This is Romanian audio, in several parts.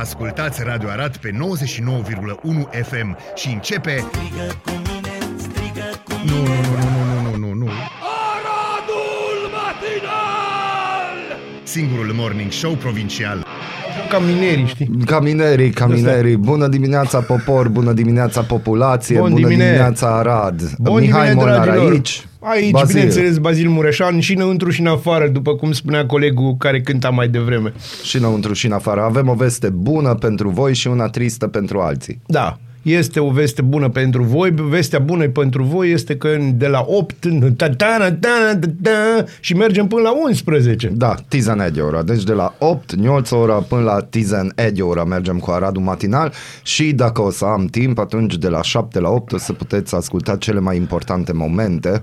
Ascultați Radio Arad pe 99,1 FM și începe... Strigă cu mine, strigă cu Nu, nu, nu, nu, nu, nu, nu, nu. Aradul matinal! Singurul morning show provincial. Ca minerii, știi? Ca minerii, ca minerii. Bună dimineața popor, bună dimineața populație, Bun bună dimine- dimineața Arad. Bun Mihai dimine, Molnar dragilor. aici. Aici, Bazil. bineînțeles, Bazil Mureșan și înăuntru și în afară, după cum spunea colegul care cânta mai devreme. Și înăuntru și în afară. Avem o veste bună pentru voi și una tristă pentru alții. Da, este o veste bună pentru voi. Vestea bună pentru voi este că de la 8 ta, ta, ta, ta, ta, ta, și mergem până la 11. Da, Tizen Edge ora. Deci de la 8, 9 ora până la Tizen Edge ora mergem cu Aradul matinal și dacă o să am timp, atunci de la 7 la 8 o să puteți asculta cele mai importante momente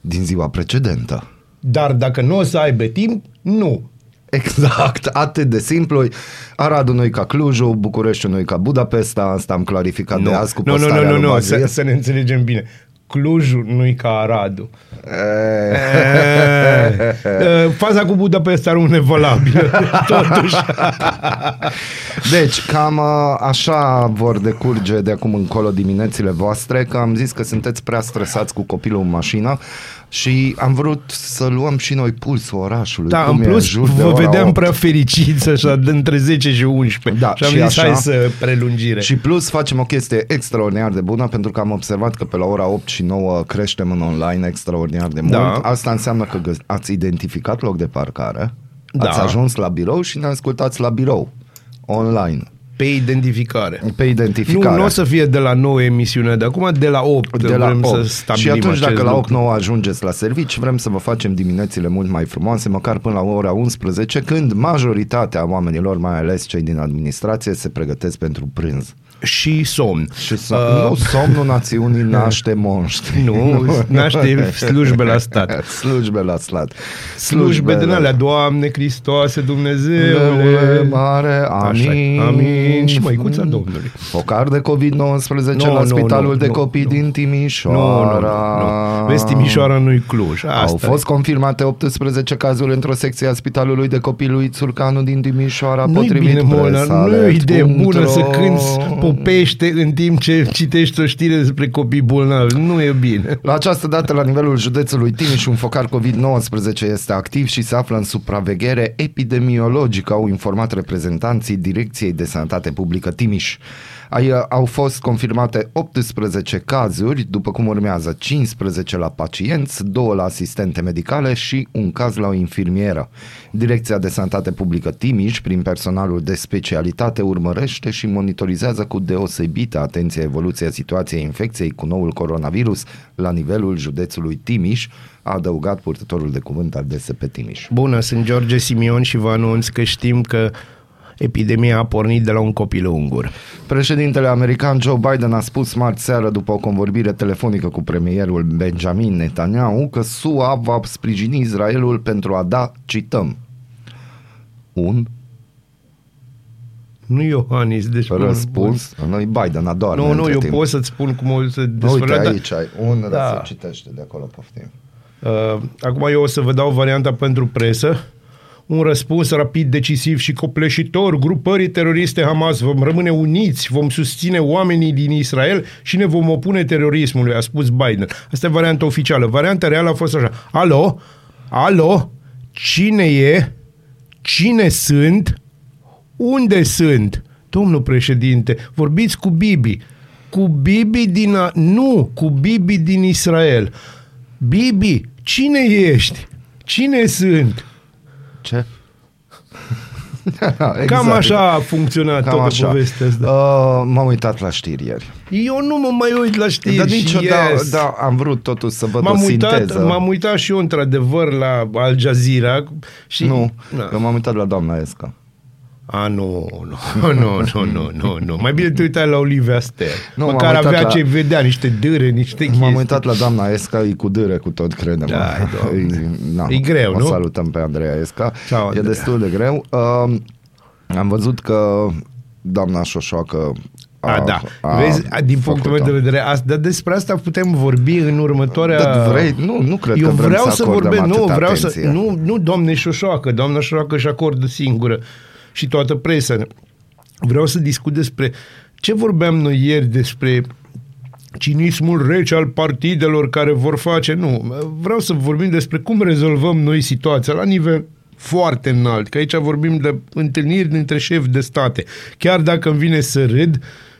din ziua precedentă. Dar dacă nu o să aibă timp, nu. Exact, atât de simplu. Aradul nu ca Clujul, Bucureștiul nu ca Budapesta, asta am clarificat de azi cu nu, nu, postarea nu, nu, lui nu, Bazil. să, să ne înțelegem bine. Clujul nu-i ca Aradul. E, E, Faza cu Budapesta rămâne valabilă. Totuși. Deci, cam uh, așa vor decurge de acum încolo diminețile voastre, că am zis că sunteți prea stresați cu copilul în mașină și am vrut să luăm și noi pulsul orașului. Da, cum în e plus jur de vă ora vedeam 8. prea fericiți așa de între 10 și 11. Da, și am și zis așa. hai să prelungire. Și plus facem o chestie extraordinar de bună pentru că am observat că pe la ora 8 și 9 creștem în online extraordinar de mult. Da. Asta înseamnă că găs- ați identificat loc de parcare, Da. ați ajuns la birou și ne ascultați la birou, online, Pe identificare. pe identificare. Nu, nu o să fie de la 9 emisiunea de acum, de la 8. de la vrem 8. să stabilim Și atunci acest dacă la 8 lucru. 9 ajungeți la servici, vrem să vă facem diminețile mult mai frumoase, măcar până la ora 11, când majoritatea oamenilor, mai ales cei din administrație, se pregătesc pentru prânz. Și somn. Și so- nu, somnul națiunii naște monștri. Nu, naște slujbe la stat. Slujbe la slat. Slujbe din la- alea, Doamne Hristoase, Dumnezeule Dumnezeule. mare, Așa, amin. amin. Și măicuța Domnului. Focar de COVID-19 Nu, la nu, Spitalul nu, de nu, Copii nu. din Nu, nu, Timișoara. nu, nu. Vezi, Timișoara nu-i Cluj. Asta Au fost e. confirmate 18 cazuri într-o secție a Spitalului de Copii lui Țurcanu din Timișoara, Nu-i potrivit bine, Molnar, nu e o idee presalert.ro. bună să cânti popește în timp ce citești o știre despre copii bolnavi. Nu e bine. La această dată, la nivelul județului Timiș, un focar COVID-19 este activ și se află în supraveghere epidemiologică, au informat reprezentanții Direcției de Sănătate Publică Timiș. Ai, au fost confirmate 18 cazuri, după cum urmează 15 la pacienți, 2 la asistente medicale și un caz la o infirmieră. Direcția de Sănătate Publică Timiș, prin personalul de specialitate, urmărește și monitorizează cu deosebită atenție evoluția situației infecției cu noul coronavirus la nivelul județului Timiș, a adăugat purtătorul de cuvânt al DSP Timiș. Bună, sunt George Simion și vă anunț că știm că epidemia a pornit de la un copil ungur. Președintele american Joe Biden a spus marți seară după o convorbire telefonică cu premierul Benjamin Netanyahu că SUA va sprijini Israelul pentru a da, cităm, un Nu Iohannis, deci... răspuns. Noi Biden adorme Nu, nu, între eu timp. pot să-ți spun cum o să Uite, desfărat. aici ai un Da. da. citește de acolo, poftim. Uh, acum eu o să vă dau varianta pentru presă. Un răspuns rapid, decisiv și copleșitor grupării teroriste Hamas. Vom rămâne uniți, vom susține oamenii din Israel și ne vom opune terorismului, a spus Biden. Asta e varianta oficială. Varianta reală a fost așa. Alo? Alo? Cine e? Cine sunt? Unde sunt? Domnul președinte, vorbiți cu Bibi. Cu Bibi din... A... Nu, cu Bibi din Israel. Bibi, cine ești? Cine sunt? Ce? exact. Cam așa a funcționat Cam toată așa. povestea asta. Uh, m-am uitat la știri ieri. Eu nu mă mai uit la știri Dar și niciodată, yes. da, am vrut totuși să văd M-am o uitat, sinteză. m-am uitat și eu într-adevăr la Al Jazeera și... Nu, Na. eu m-am uitat la doamna Esca. A, nu, nu, nu, nu, nu, nu, nu. Mai bine te uitai la Olivia Ster. Nu, Nu, m-am Măcar uitat avea la- ce vedea, niște dâre, niște chestii. M-am uitat la doamna Esca, e cu dâre cu tot, crede Da, Doamne. Na, E greu, o nu? salutăm pe Andreea Esca. Ciao, e Andreea. destul de greu. Uh, am văzut că doamna Șoșoacă a, A, da. a Vezi, din punctul meu făcut-o. de vedere, asta, dar despre asta putem vorbi în următoarea... Da, vrei? Nu, nu cred Eu că vrem vreau să să acordăm vorbesc, nu, atâta vreau atenție. să... Nu, nu, doamne Șoșoacă, doamna Șoșoacă își acordă singură și toată presa. vreau să discut despre ce vorbeam noi ieri despre cinismul rece al partidelor care vor face. Nu, vreau să vorbim despre cum rezolvăm noi situația la nivel foarte înalt, că aici vorbim de întâlniri dintre șefi de state. Chiar dacă îmi vine să râd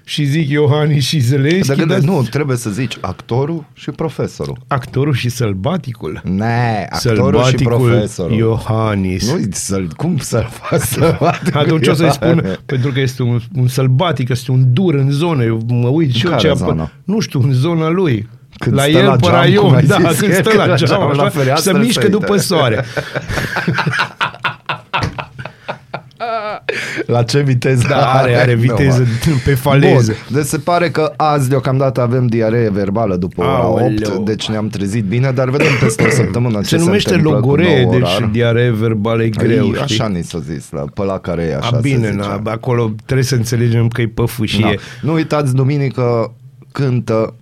și zic Iohannis și Zelenski, Dar dar nu, trebuie să zici actorul și profesorul. actorul și sălbaticul. Ne, actorul și profesorul. Iohannis. Nu, să cum să-l fac sălbaticul? Atunci o să-i spun, pentru că este un, un sălbatic, este un dur în zonă. Eu mă uit și În eu care ce apă- zonă? Nu știu, în zona lui. Când la stă el la pe geam, raion, cum ai da, zis, când că stă la la geam, geam, la așa, fereastră se se mișcă uită. după soare. La ce viteză Da, are, are viteză Nu, pe faleză. Bun, deci se pare că azi deocamdată avem diaree verbală după ora Aoleu. 8, deci ne-am trezit bine, dar vedem peste o săptămână ce Se numește întâmplă cu logoree, nou deci orar. diaree verbală e greu, Ei, știi? Așa ni s-a zis, la, pe la care e așa A, bine, se zice. na, acolo trebuie să înțelegem că e păfâșie. Da. Nu uitați, duminică cântă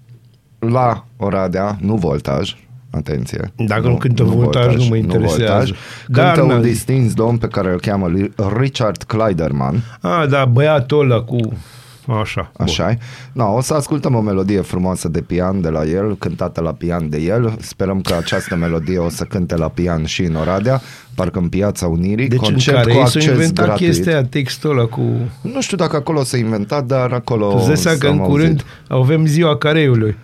la Oradea, nu voltaj, atenție. Dacă nu cântă voltaj, nu mă interesează. Cântă Garner. un distins domn pe care îl cheamă Richard Kleiderman, A, da, băiatul ăla cu... Așa. bun. așa e. No, o să ascultăm o melodie frumoasă de pian de la el, cântată la pian de el. Sperăm că această melodie o să cânte la pian și în Oradea, parcă în Piața Unirii. Deci concert în care cu ei s-au acces inventat gratuit. chestia aia, textul ăla cu... Nu știu dacă acolo s-a inventat, dar acolo Tu îți dai seama că în s-am curând auzit. avem ziua careiului.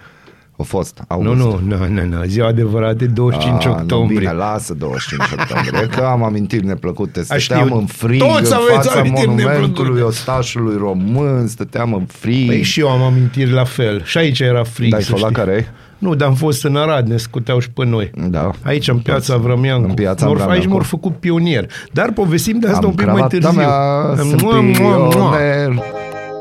A fost, Nu, august. nu, nu, nu, nu, ziua adevărată, 25 Ah, octombrie. Nu, bine, lasă 25 octombrie, că am amintiri neplăcute. Aș, Stăteam știu. în frig Toți în aveți fața amintiri monumentului neplăcute. ostașului român, stăteam în frig. Păi și eu am amintiri la fel. Și aici era frig, Dar ai să fost la știi. care? Nu, dar am fost în Arad, ne scuteau și pe noi. Da. Aici, în piața Vrămiancu. În piața Morf, aici Vrămiancu. m-au făcut pionier. Dar povestim de asta Am un pic mai cravata târziu. mea, sunt Mua, mua, mua. pioner.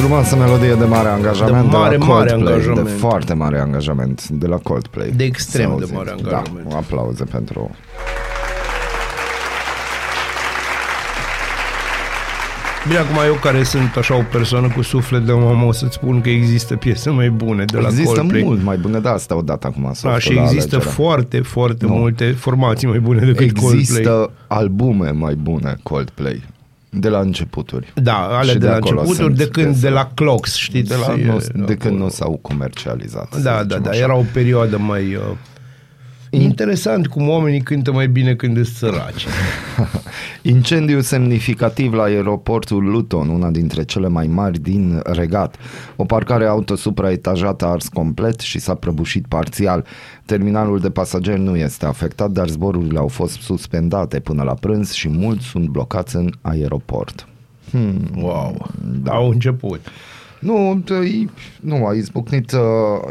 Frumoasă melodie de mare angajament De mare, la mare Coldplay, angajament. De foarte mare angajament de la Coldplay. De extrem S-a de auzit. mare angajament. Da, aplauze pentru Bine, acum eu care sunt așa o persoană cu suflet de mamă, o să-ți spun că există piese mai bune de la Există Coldplay. mult mai bune, da, asta odată acum. Da, softul și la există alegere. foarte, foarte Nu. multe formații mai bune decât Coldplay. Există albume mai bune Coldplay. De la începuturi. Da, ale Și de, de la acolo începuturi, sunt de când, piese. de la Clocks, știți? De, la, E, nu, de când acolo. nu s-au comercializat. să Da, da, zicem da, așa. era o perioadă mai... Uh, interesant cum oamenii cântă mai bine când sunt săraci. Incendiu semnificativ la aeroportul Luton, una dintre cele mai mari din regat. O parcare auto supraetajată a ars complet și s-a prăbușit parțial. Terminalul de pasageri nu este afectat, dar zborurile au fost suspendate până la prânz și mulți sunt blocați în aeroport. Wow, da. au început. Nu, e- nu a izbucnit, uh,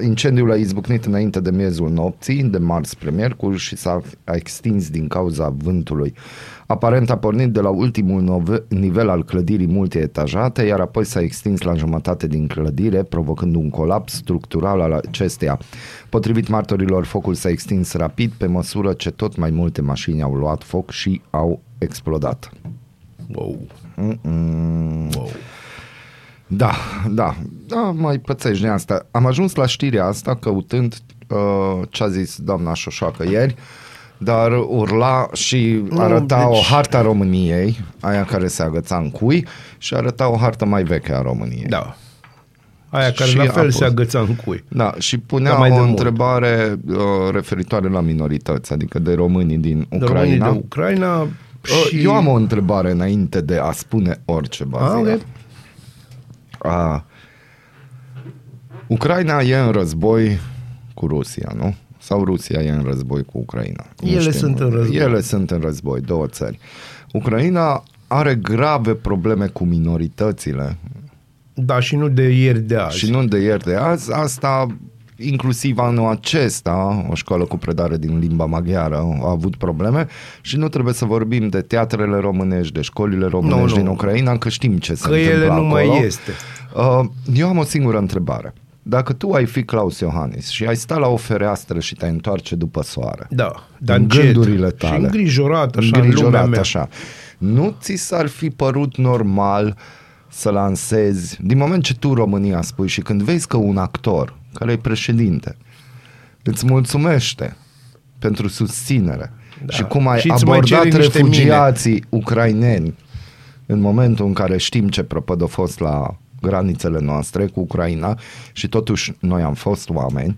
incendiul a izbucnit înainte de miezul nopții, de marți spre miercuri și s-a a extins din cauza vântului. Aparent a pornit de la ultimul nove- nivel al clădirii multietajate, iar apoi s-a extins la jumătate din clădire, provocând un colaps structural al acesteia. Potrivit martorilor, focul s-a extins rapid pe măsură ce tot mai multe mașini au luat foc și au explodat. Wow. Mm-mm. wow. Da, da, da, mai pățești de asta. Am ajuns la știrea asta căutând uh, ce a zis doamna Șoșoacă ieri, dar urla și Nu, arăta deci- o hartă a României, aia care se agăța în cui, și arăta o hartă mai veche a României. Da. Aia care Și la a fel fost. se agăța în cui. Da, și punea Dar mai o de mult. întrebare uh, referitoare la minorități, adică de românii din De românii Ucraina. de Ucraina Uh, și... Eu am o întrebare înainte de a spune orice, Bazil. Ah, ok. A, Ucraina e în război cu Rusia, nu? Sau Rusia e în război cu Ucraina? Nu Ele știm. sunt în război. Ele sunt în război, două țări. Ucraina are grave probleme cu minoritățile Da, și nu de ieri de azi. și nu de ieri de azi. Asta inclusiv anul acesta, o școală cu predare din limba maghiară a avut probleme și nu trebuie să vorbim de teatrele românești, de școlile românești Nu, nu. din Ucraina, că știm ce se Că ele întâmplă nu acolo. mai este. Uh, Eu am o singură întrebare. Dacă tu ai fi Claus Iohannis și ai sta la o fereastră și te-ai întoarce după soare, Da, dar în încet. gândurile tale, Și îngrijorat așa în lumea îngrijorat mea. așa, nu ți s-ar fi părut normal să lansezi, din moment ce tu România spui și când vezi că un actor, care e președinte, îți mulțumește pentru susținere Da. și cum ai Și îți mai abordat cere niște refugiații ucraineni în momentul în care știm ce prăpăd a fost la granițele noastre cu Ucraina și totuși noi am fost oameni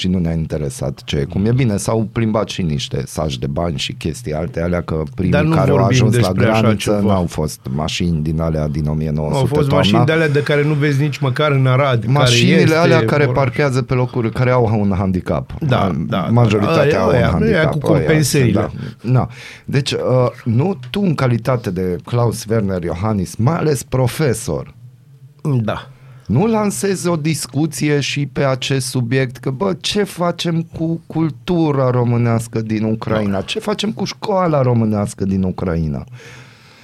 și nu ne-a interesat ce e. Cum e bine, s-au plimbat și niște saci de bani și chestii alte alea că primii Dar nu care au vorbim ajuns la despre așa graniță ceva. n-au fost mașini din alea din 1900 Au fost toamna. mașini de alea de care nu vezi nici măcar în Arad. Mașinile care este, alea care vor- parchează pe locuri care au un handicap. Da, da, Majoritatea da. au un Aia, aia handicap. cu compensările. Aia, da. da. Deci, uh, nu tu în calitate de Klaus Werner Johannis, mai ales profesor, Da. Nu lansezi o discuție și pe acest subiect că, bă, ce facem cu cultura românească din Ucraina? Ce facem cu școala românească din Ucraina?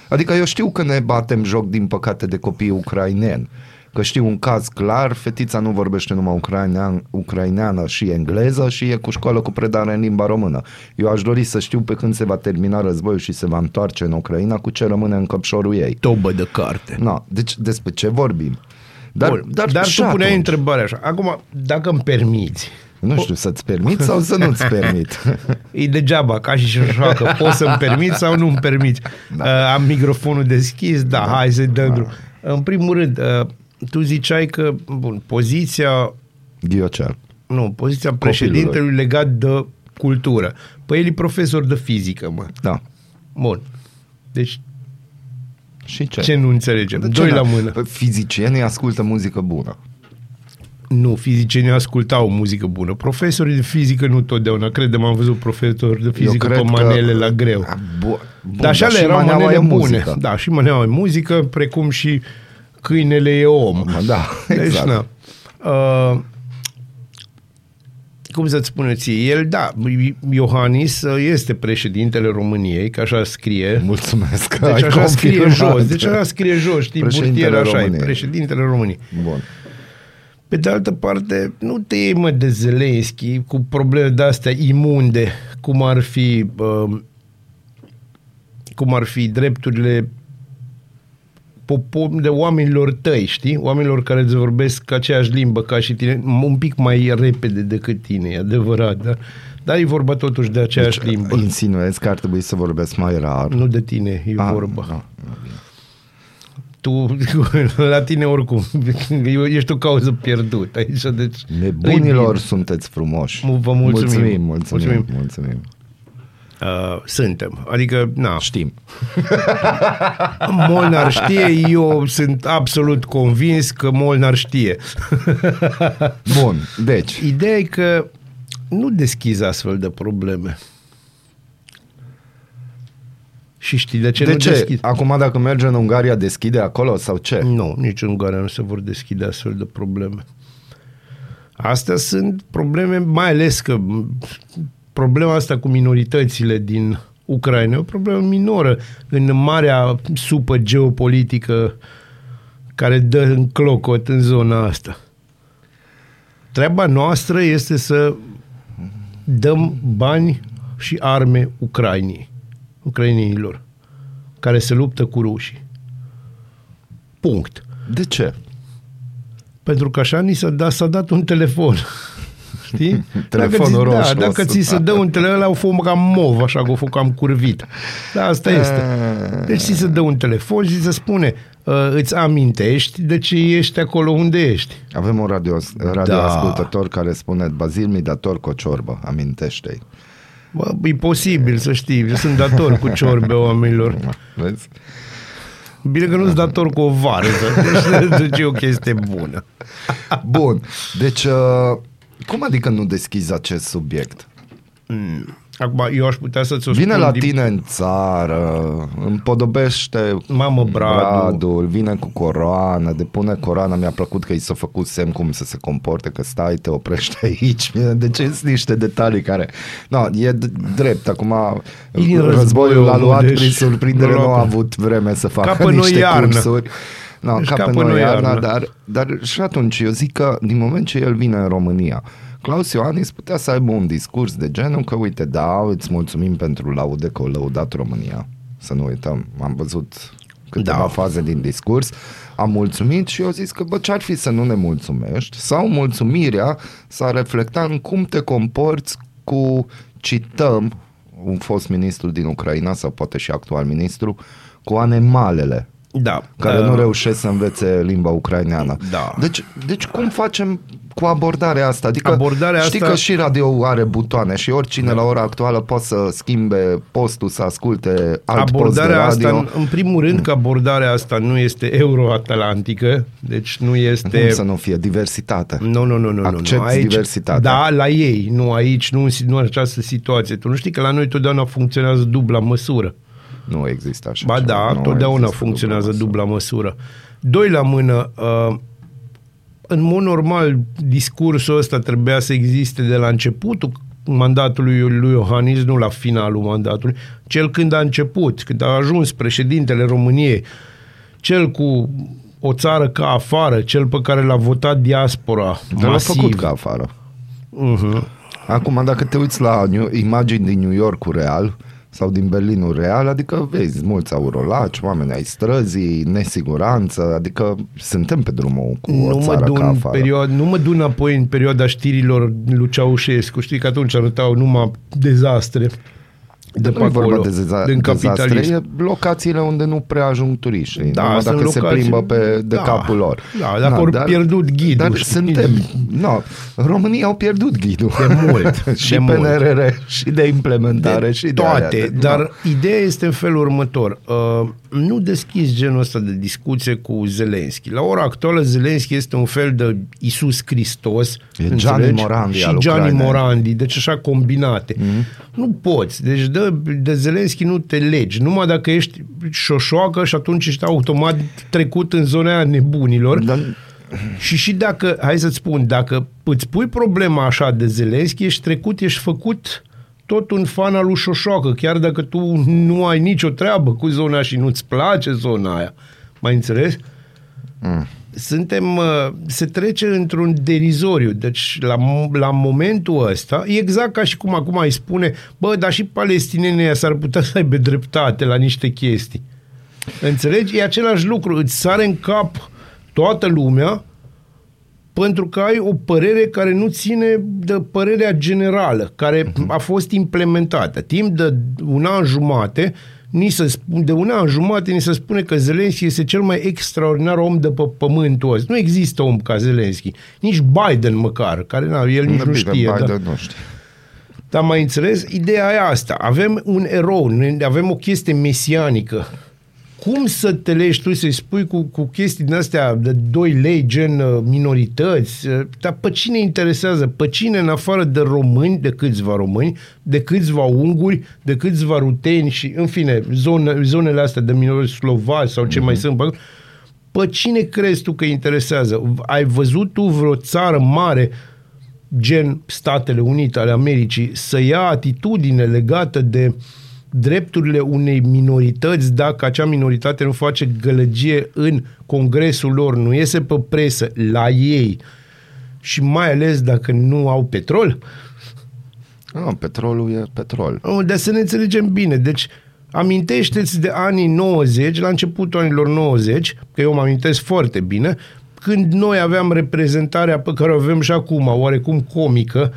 Adică eu știu că ne batem joc, din păcate, de copii ucraineni. Că știu un caz clar, fetița nu vorbește numai ucrainean, ucraineană și engleză și e cu școală cu predare în limba română. Eu aș dori să știu pe când se va termina războiul și se va întoarce în Ucraina cu ce rămâne în căpșorul ei. Tobă de carte. Na, deci despre ce vorbim? Dar, Bun, dar, dar și tu puneai atunci, întrebarea așa. Acum, dacă îmi permiți, Nu știu, să-ți permit sau să nu-ți permit? e degeaba, ca și așa, că poți să-mi permit sau nu îmi permiți. Da. Uh, am microfonul deschis, da, da. hai să-i dăm drum. În primul rând, uh, tu ziceai că, bun, poziția, Ghiocel. nu, poziția președintelui legat de cultură. Păi el e profesor de fizică, mă. Da. Bun. Deci, Și ce? ce nu înțelegem? De ce Doi n- la mână. Păi, Fizicienii ascultă muzică bună. Nu, fizicienii ascultau muzică bună. Profesorii de fizică nu totdeauna. Credem, am văzut profesori de fizică pe manele la greu. A, Bu- bun, Dar așa le și erau maneaua manele e bune. muzică. Da, și maneaua e muzică, precum și câinele e om. Mă, Da, Deci, exact. na. Uh, cum să-ți spun eu ție? El, da, Iohannis uh, este președintele României, că așa scrie. Mulțumesc că Deci ai așa scrie confirmat. jos. Deci așa scrie jos, știi, Președintele burtier așa e, României. președintele României. Bun. Pe de altă parte, nu te iei mă de Zelenski cu probleme de-astea imunde, cum ar fi uh, cum ar fi drepturile popo- de oamenilor tăi, știi? Oamenilor care îți vorbesc aceeași limbă ca și tine, un pic mai repede decât tine, e adevărat, da? Dar e vorba totuși de aceeași Deci, limbă. insinuezi că ar trebui să vorbesc mai rar. Nu de tine e Ah, vorba. nu, nu, bine. Tu, la tine oricum, ești o cauză pierdută aici, deci... Nebunilor e bine. sunteți frumoși. Mu- vă mulțumim. Mulțumim, mulțumim. Mulțumim. mulțumim. Uh, suntem. Adică, na, Știm. Molnar știe, eu sunt absolut convins că Molnar știe. Bun, deci, Ideea e că nu deschizi astfel de probleme. Și știi de ce de nu ce? deschizi? Acum dacă merge în Ungaria, deschide acolo sau ce? Nu, nici în Ungaria nu se vor deschide astfel de probleme. Astea sunt probleme, mai ales că m, problema asta cu minoritățile din Ucraina e o problemă minoră în marea supă geopolitică care dă în clocot în zona asta. Treaba noastră este să dăm bani și arme Ucrainei, ucrainienilor, care se luptă cu rușii. Punct. De ce? Pentru că așa ni s-a dat, s-a dat un telefon. Știi? Telefonul dacă ți, roșu Da, dacă o să- ți se dă un telefon, ăla o fost cam mov, așa, că o fost cam curvit. Da, asta este. Ah. Deci ți se dă un telefon și ți se spune, uh, îți amintești de ce ești acolo unde ești. Avem un radio, radio Da. ascultător care spune Bazil mi dator cu o ciorbă, amintește-i. Bă, e posibil să știi, eu sunt dator cu ciorbe oamenilor. Vezi? Bine că nu sunt dator cu o varză, deci, deci e o chestie bună. Bun, deci uh, cum adică nu deschizi acest subiect? Acum, eu aș putea să-ți o Vine spun la din- tine în țară, împodobește Mamă, Bradu. Bradul, vine cu coroană, depune coroana, mi-a plăcut că i s-a făcut semn cum să se comporte, că stai, te oprește aici. De ce sunt niște detalii care... No, e d- drept, acum Din războiul războiul l-a luat deci, prin surprindere, l-a nu a luat. avut vreme să facă Ca pe noi niște iarnă. cursuri. No, Deci ca, ca pe pe noi noi iarna, iarnă. dar, dar și atunci eu zic că din moment ce el vine în România, Claus Ioanis putea să aibă un discurs de genul că uite, da, îți mulțumim pentru laude că au lăudat România. Să nu uităm, am văzut câteva Da. faze din discurs, am mulțumit și eu zis că bă, ce-ar fi să nu ne mulțumești sau mulțumirea s-a reflectat în cum te comporți cu, cităm, un fost ministru din Ucraina sau poate și actual ministru, cu animalele Da. care Uh, nu reușesc să învețe limba ucraineană. Da. Deci, deci cum facem cu abordarea asta? Adică Abordarea știi asta- că și radio are butoane și oricine la ora actuală poate să schimbe postul, să asculte alt abordarea post de radio. asta, în- în primul rând că abordarea asta nu este euroatlantică, deci nu este... Cum să nu fie diversitate? Nu, nu, nu, nu. nu, Accepti nu. Aici, diversitatea. Da, la ei, nu aici, nu, în- nu în această situație. Tu nu știi că la noi totdeauna funcționează dubla măsură. Nu există așa Ba ceva. da, Nu totdeauna există funcționează măsură. dubla măsură. Doi la mână, uh, în mod normal, discursul ăsta trebuia să existe de la începutul mandatului lui Iohannis, nu la finalul mandatului, cel când a început, când a ajuns președintele României, cel cu o țară ca afară, cel pe care l-a votat diaspora Dar l-a masiv. făcut ca afară. Uh-huh. Acum, dacă te uiți la New- imagini din New Yorkul real sau din Berlinul real, adică vezi mulți aurolaci, oameni ai străzii, nesiguranță, adică suntem pe drumul cu o nu mă, țară duc ca în afară. perioad, nu mă duc înapoi în perioada știrilor lui Ceaușescu. Știi că atunci arătau numai dezastre de pe nu e vorba acolo, de deza- din dezastre, capitalism. e locațiile unde nu prea ajung turiști, Da, numai sunt dacă se locații- plimbă pe, de da, capul lor. da, dacă au pierdut ghidul, Dar știi? suntem, no, România au pierdut ghidul. De mult, și de mult. PNRR, și de implementare, de și de toate, aia, de- dar no. ideea este în felul următor. Uh, nu deschizi genul ăsta de discuție cu Zelenski. La ora actuală Zelenski este un fel de Isus Hristos. E înțelegi? Gianni Morandi Și al Gianni Ucrainei. Morandi, deci așa combinate. Mm-hmm. Nu poți. Deci de, de Zelenski nu te legi. Numai dacă ești șoșoacă și atunci ești automat trecut în zona aia nebunilor. Dar Și și dacă, hai să-ți spun, dacă îți pui problema așa de Zelenski, ești trecut, ești făcut tot un fan al lui Șoșoacă, chiar dacă tu nu ai nicio treabă cu zona aia și nu-ți place zona aia. Mai înțeles? Mm. Suntem, uh, se trece într-un derizoriu. Deci, la, mo- la momentul ăsta, e exact ca și cum acum ai spune, bă, dar și palestinenii ăia s-ar putea să aibă dreptate la niște chestii. Înțelegi? E același lucru. Îți sare în cap toată lumea pentru că ai o părere care nu ține de părerea generală, care a fost implementată. Timp de un an jumate, ni se spune, de un an jumate ni se spune că Zelenski este cel mai extraordinar om de pe pământul ăsta. Nu există om ca Zelenski. Nici Biden măcar, care na, el nici nu bine, știe. Biden dar- nu știe. dar mai înțeles? Ideea e asta. Avem un erou, ne- avem o chestie mesianică. Cum să te legi tu să-i spui cu, cu chestii din astea de 2 lei, gen uh, minorități? uh, Dar pe cine interesează? Pe cine în afară de români, de câțiva români, de câțiva unguri, de câțiva ruteni și, în fine, zone, zonele astea de minorități slovaci sau ce mai sunt pe acolo, pe cine crezi tu că interesează? Ai văzut tu vreo țară mare gen Statele Unite ale Americii să ia atitudine legată de drepturile unei minorități dacă acea minoritate nu face gălăgie în congresul lor, nu iese pe presă la ei și mai ales dacă nu au petrol? Nu, petrolul e petrol. Oh, Dar să ne înțelegem bine. Deci, amintește-ți de anii 90, la începutul anilor 90, că eu mă amintesc foarte bine, când noi aveam reprezentarea pe care o avem și acum, oarecum comică,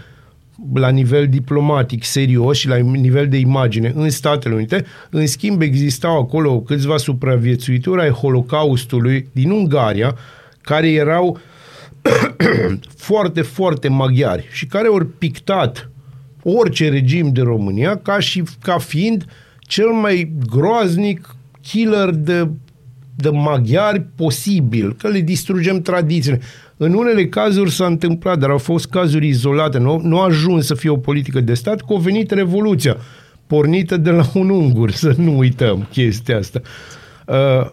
la nivel diplomatic serios și la nivel de imagine în Statele Unite, în schimb existau acolo câțiva supraviețuitori ai Holocaustului din Ungaria, care erau foarte, foarte maghiari și care au pictat orice regim de România ca și ca fiind cel mai groaznic killer de de maghiari posibil, că le distrugem tradițiile. În unele cazuri s-a întâmplat, dar au fost cazuri izolate, nu, nu a ajuns să fie o politică de stat, că a venit Revoluția, pornită de la un ungur, să nu uităm chestia asta. Uh,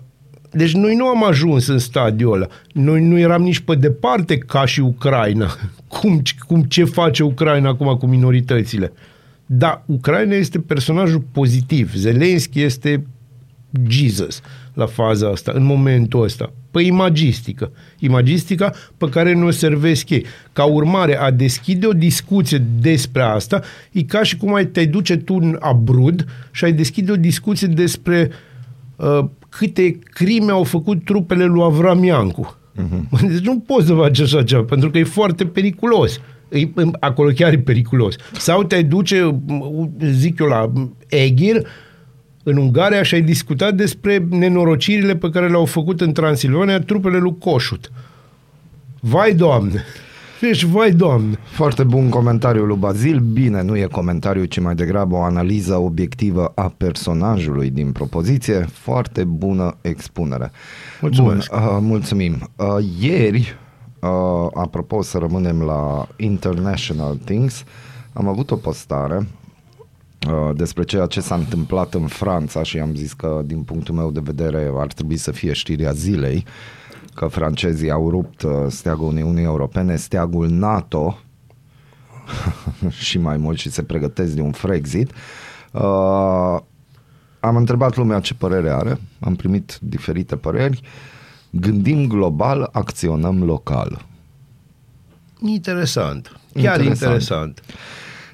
deci noi nu am ajuns în stadiul ăla. Noi nu eram nici pe departe ca și Ucraina. Cum, cum ce face Ucraina acum cu minoritățile? Da, Ucraina este personajul pozitiv. Zelenski este Jesus la faza asta, în momentul ăsta. Pe imagistică. Imagistica pe care nu o servesc ei. Ca urmare, a deschide o discuție despre asta e ca și cum ai te duce tu în abrud și ai deschide o discuție despre uh, câte crime au făcut trupele lui Avram Iancu. Uh-huh. Deci nu poți să faci așa ceva, pentru că e foarte periculos. E, acolo chiar e periculos. Sau te duce, zic eu, la Egir, în Ungaria și ai discutat despre nenorocirile pe care le-au făcut în Transilvania trupele lui Coșut. Vai, Doamne! Deci, vai, Doamne! Foarte bun comentariu lui Bazil. Bine, nu e comentariu, ci mai degrabă o analiză obiectivă a personajului din propoziție. Foarte bună expunere. Mulțumesc. Bun, uh, mulțumim. Uh, ieri, uh, apropo să rămânem la International Things, am avut o postare uh, despre ceea ce s-a întâmplat în Franța și am zis că din punctul meu de vedere ar trebui să fie știrea zilei că francezii au rupt uh, steagul Uniunii Europene, steagul NATO și mai mult și se pregătesc de un Frexit. Uh, am întrebat lumea ce părere are, am primit diferite păreri. Gândim global, acționăm local. Interesant. Chiar interesant. interesant.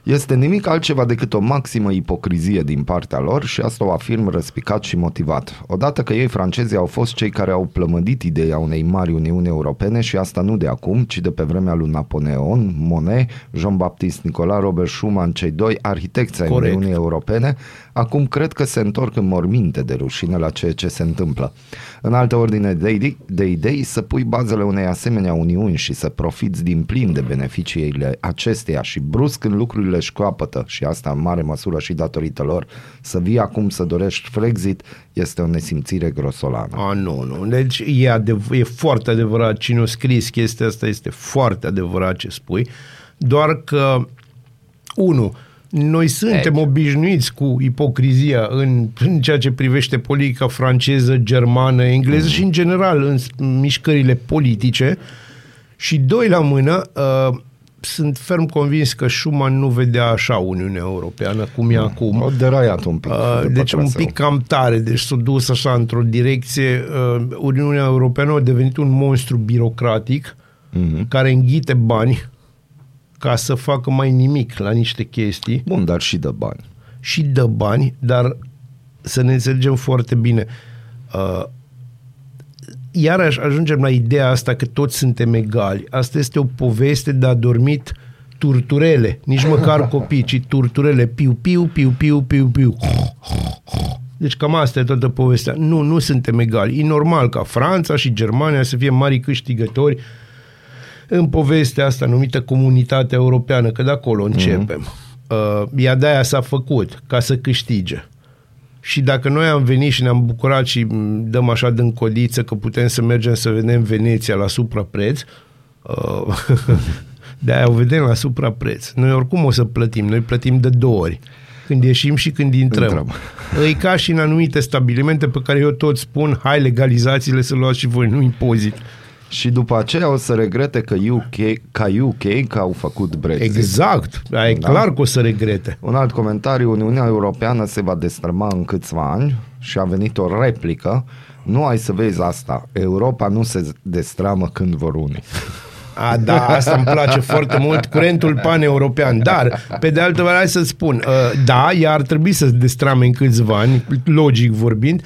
Este nimic altceva decât o maximă ipocrizie din partea lor și asta o afirm răspicat și motivat. Odată că ei francezii au fost cei care au plămădit ideea unei mari Uniuni Europene și asta nu de acum, ci de pe vremea lui Napoleon, Monet, Jean-Baptiste Nicolas, Robert Schuman, cei doi arhitecți ai Corect. Uniunii Europene, acum cred că se întorc în morminte de rușine la ceea ce se întâmplă. În altă ordine de idei, de idei să pui bazele unei asemenea uniuni și să profiți din plin de beneficiile acesteia și brusc în lucrurile școapătă și asta în mare măsură și datorită lor, să vii acum să dorești Frexit este o nesimțire grosolană. A, nu, nu. Deci e, adev- e foarte adevărat. Cine a scris chestia asta este foarte adevărat ce spui. Doar că, unu, noi suntem Deci. obișnuiți cu ipocrizia în, în ceea ce privește politica franceză, germană, engleză și în general în s- mișcările politice. Și doi la mână, uh, sunt ferm convins că Schuman nu vedea așa Uniunea Europeană cum e acum. O deraiat un pic. Uh, după deci un traseu. pic cam tare, deci s-a dus așa într-o direcție. Uh, Uniunea Europeană a devenit un monstru birocratic Mhm. care înghite bani ca să facă mai nimic la niște chestii Bun, dar și de bani. și dă bani, dar să ne înțelegem foarte bine. Uh, iarăși ajungem la ideea asta că toți suntem egali. Asta este o poveste de adormit turturele, nici măcar copii, ci turturele, piu, piu, piu, piu, piu, piu. Deci cam asta e toată povestea. Nu, nu suntem egali. E normal ca Franța și Germania să fie mari câștigători în povestea asta numită Comunitatea Europeană, că de acolo începem. Uh, ea de-aia s-a făcut, ca să câștige. Și dacă noi am venit și ne-am bucurat și m, dăm așa din codiță că putem să mergem să vedem Veneția la suprapreț, uh, de-aia o vedem la suprapreț. Noi oricum o să plătim, noi plătim de două ori. Când ieșim și când intrăm. Intrăm. E ca și în anumite stabilimente pe care eu tot spun, hai legalizațiile să luați și voi, nu impozit. Și după aceea o să regrete că UK, ca UK că au făcut Brexit. Exact, da, e Da. clar că o să regrete. Un alt comentariu, Uniunea Europeană se va destrăma în câțiva ani și a venit o replică. Nu ai să vezi asta. Europa nu se destramă când vor unii. A, da, asta îmi place foarte mult, curentul pan-european. Dar, pe de altă parte, hai să spun, uh, da, ea ar trebui să se destrame în câțiva ani, logic vorbind,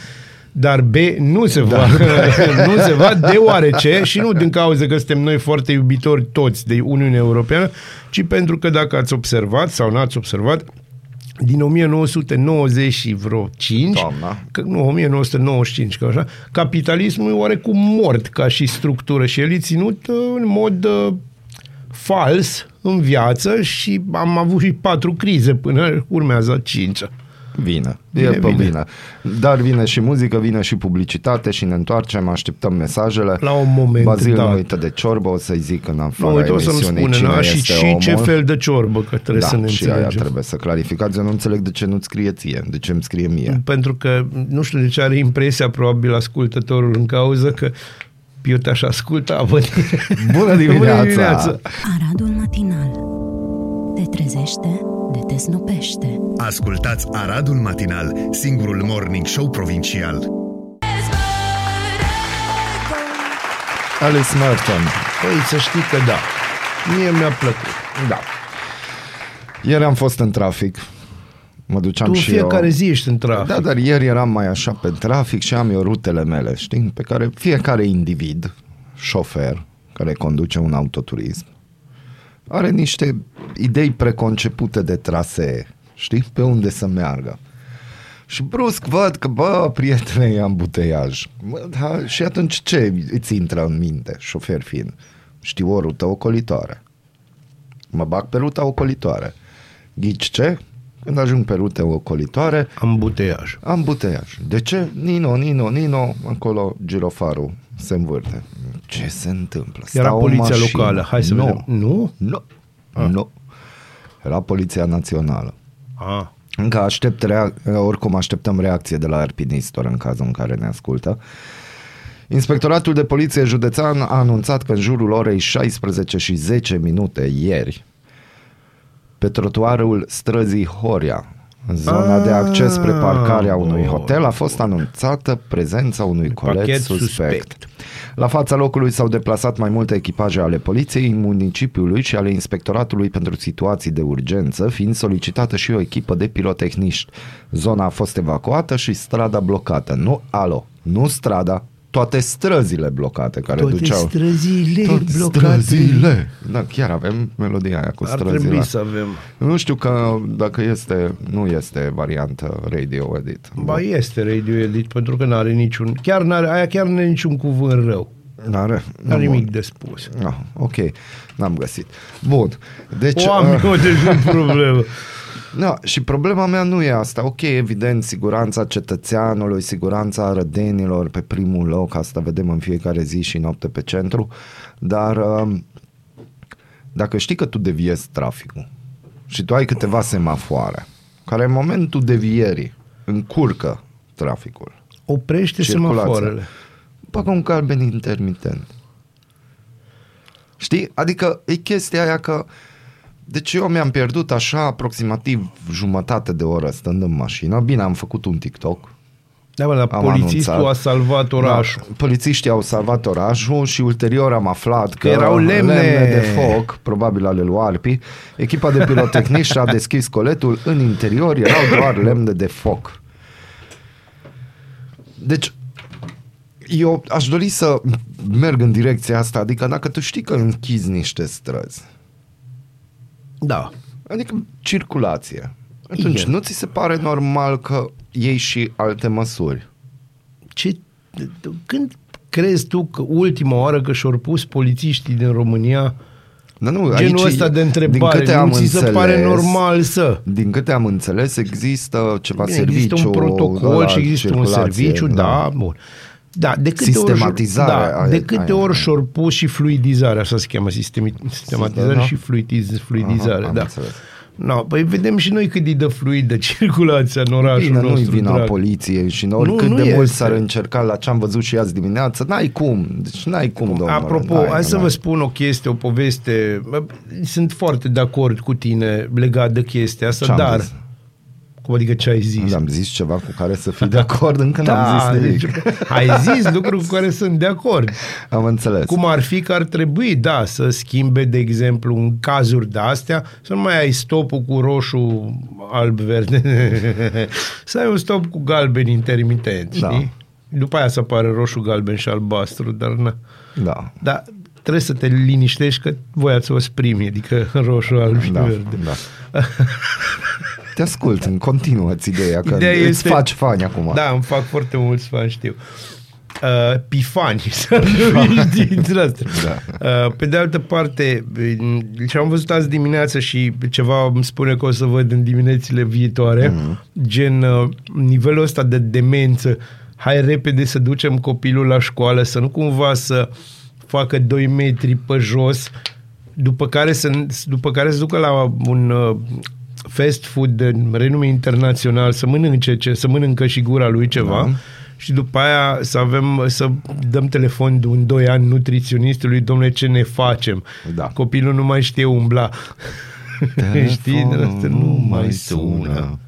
dar B nu se va, nu se va deoarece și nu din cauza că suntem noi foarte iubitori toți de Uniunea Europeană, ci pentru că dacă ați observat sau n-ați observat, din 1990 și vreo 5, Toamna. că, nu, 1995, că așa, capitalismul e oarecum mort ca și structură și el e ținut uh, în mod uh, fals în viață și am avut și patru crize până urmează a cincea. Vine, Vine, e pe vine. vine. Dar vine și muzică, vine și publicitate și ne întoarcem, așteptăm mesajele. La un moment Bazil dat. nu uită de ciorbă, o să-i zic în afara Nu, uite, o să-mi emisiunii spune, cine da? Și, este și omul. ce fel de ciorbă, că trebuie da, să ne și aia înțelegem. trebuie să clarificați. Eu nu înțeleg de ce nu-ți scrie ție, de ce îmi scrie mie. Pentru că, nu știu de ce are impresia, probabil, ascultătorul în cauză, că eu te-aș asculta, bă. Bună dimineața! Bună dimineața! Aradul matinal. Te trezește, de te snopește. Ascultați Aradul Matinal, singurul morning show provincial. Alice Merton. Păi, să știi că da. Mie mi-a plăcut. Da. Ieri am fost în trafic. Mă duceam Tu și fiecare eu. zi ești în trafic. Da, dar ieri eram mai așa pe trafic și am eu rutele mele, știi, pe care fiecare individ, șofer, care conduce un autoturism, are niște idei preconcepute de trasee, știi, pe unde să meargă. Și brusc văd că, bă, prietene, e ambuteiaj. Bă, da, și atunci ce îți intră în minte, șofer fiind? Știu o rută ocolitoare. Mă bag pe ruta ocolitoare. Ghici ce? Când ajung pe rute ocolitoare, Am buteiaj. am buteiaj. De ce? Nino, Nino, Nino, acolo girofarul se învârte. Ce se întâmplă? Era Stau în poliția mașină. locală. Hai să nu. vedem. Nu? Nu. Nu. Era poliția națională. Ah. Încă aștept, rea- oricum așteptăm reacție de la alpinistor în cazul în care ne ascultă. Inspectoratul de poliție județean a anunțat că în jurul orei 16 și 10 minute ieri, pe trotuarul străzii Horia, în zona de acces spre parcarea unui bun. hotel, a fost anunțată prezența unui colet Pachet suspect. suspect. La fața locului s-au deplasat mai multe echipaje ale poliției, municipiului și ale inspectoratului pentru situații de urgență, fiind solicitată și o echipă de pirotehniști. Zona a fost evacuată și strada blocată. Nu, alo, nu strada, toate străzile blocate care Toate duceau... străzile Toate blocate. străzile. Da, chiar avem melodia aia cu Ar străzile. trebui să avem. Nu știu că dacă este, nu este variantă radio edit. Ba este radio edit pentru că n-are niciun, chiar n-are, aia chiar n-are niciun cuvânt rău. N-are, N-are nu, nimic bun. de spus. Ah, ok, n-am găsit. Bun, deci... Oameni, uh, o deci nu problemă. Da, și problema mea nu e asta. Ok, evident, siguranța cetățeanului, siguranța rădenilor pe primul loc, asta vedem în fiecare zi și noapte pe centru, dar um, dacă știi că tu deviezi traficul și tu ai câteva semafoare care în momentul devierii încurcă traficul, Oprește Circulația. semafoarele. bagă un galben intermitent. Știi? Adică e chestia aia că deci eu mi-am pierdut așa aproximativ jumătate de oră stând în mașină. Bine, am făcut un TikTok. Da, bă, dar Am polițistul anunțat. a salvat orașul. Da, polițiștii au salvat orașul și ulterior am aflat că, Că erau lemne. de foc, probabil ale lui Arpi. Echipa de pirotehniști a deschis coletul. În interior erau doar lemne de foc. Deci, eu aș dori să merg în direcția asta. Adică dacă tu știi că închizi niște străzi, Da. adică circulație, atunci E. nu ți se pare normal că iei și alte măsuri? Ce, când crezi tu că ultima oară că și-au pus polițiștii din România Dar nu, genul aici, ăsta de din întrebare, câte nu am ți se înțeles, pare normal să... Din câte am înțeles, există ceva Bine, serviciu există un protocol la și există un circulație, serviciu, da, bun. Da, de câte Sistematizare, ori, da, aia- de câte aia- ori și-au pus și fluidizare, așa se cheamă, sistemi, sistematizare Da, da. și fluidiz, fluidizare, Aha, am da. înțeles. No, păi vedem și noi cât e de fluidă circulația în orașul Bine, nu-i nostru vina drag. poliției și oricât nu de mult este. s-ar încerca la ce am văzut și azi dimineață, n-ai cum. Deci n-ai cum, domnule. Apropo, n-ai, hai să n-ai. vă spun o chestie, o poveste. Bă, Sunt foarte de acord cu tine legat de chestia asta, Ce-am dar... zis? Cum adică ce ai zis? Am zis ceva cu care să fii de acord, încă da, n-am zis nimic. deci, ai zis lucruri cu care sunt de acord. Am înțeles. Cum ar fi că ar trebui, da, să schimbe, de exemplu, în cazuri de astea, să nu mai ai stopul cu roșu, alb, verde, să ai un stop cu galben intermitent, Da. știi? După aia să apară roșu, galben și albastru, dar na. Da. Dar trebuie să te liniștești că voiați o sprimi, adică roșu, alb și Da, verde. da. Te ascult, în continuă ideea că Ideea îți este- faci fani acum. Da, îmi fac foarte mulți fani, știu. uh, pifani, să numiți dintre astea. Da. Uh, pe de altă parte, ce am văzut azi dimineață și ceva îmi spune că o să văd în diminețile viitoare, Mhm. gen uh, nivelul ăsta de demență, hai repede să ducem copilul la școală, să nu cumva să facă 2 metri pe jos, după care să, după care să ducă la un uh, fast food de renume internațional, să mănânce, ce, să mănâncă și gura lui ceva Da. și după aia să avem, să dăm telefon de un 2 ani nutriționistului, domnule, ce ne facem? Da. Copilul nu mai știe umbla. Știi, Telefonul asta nu mai sună.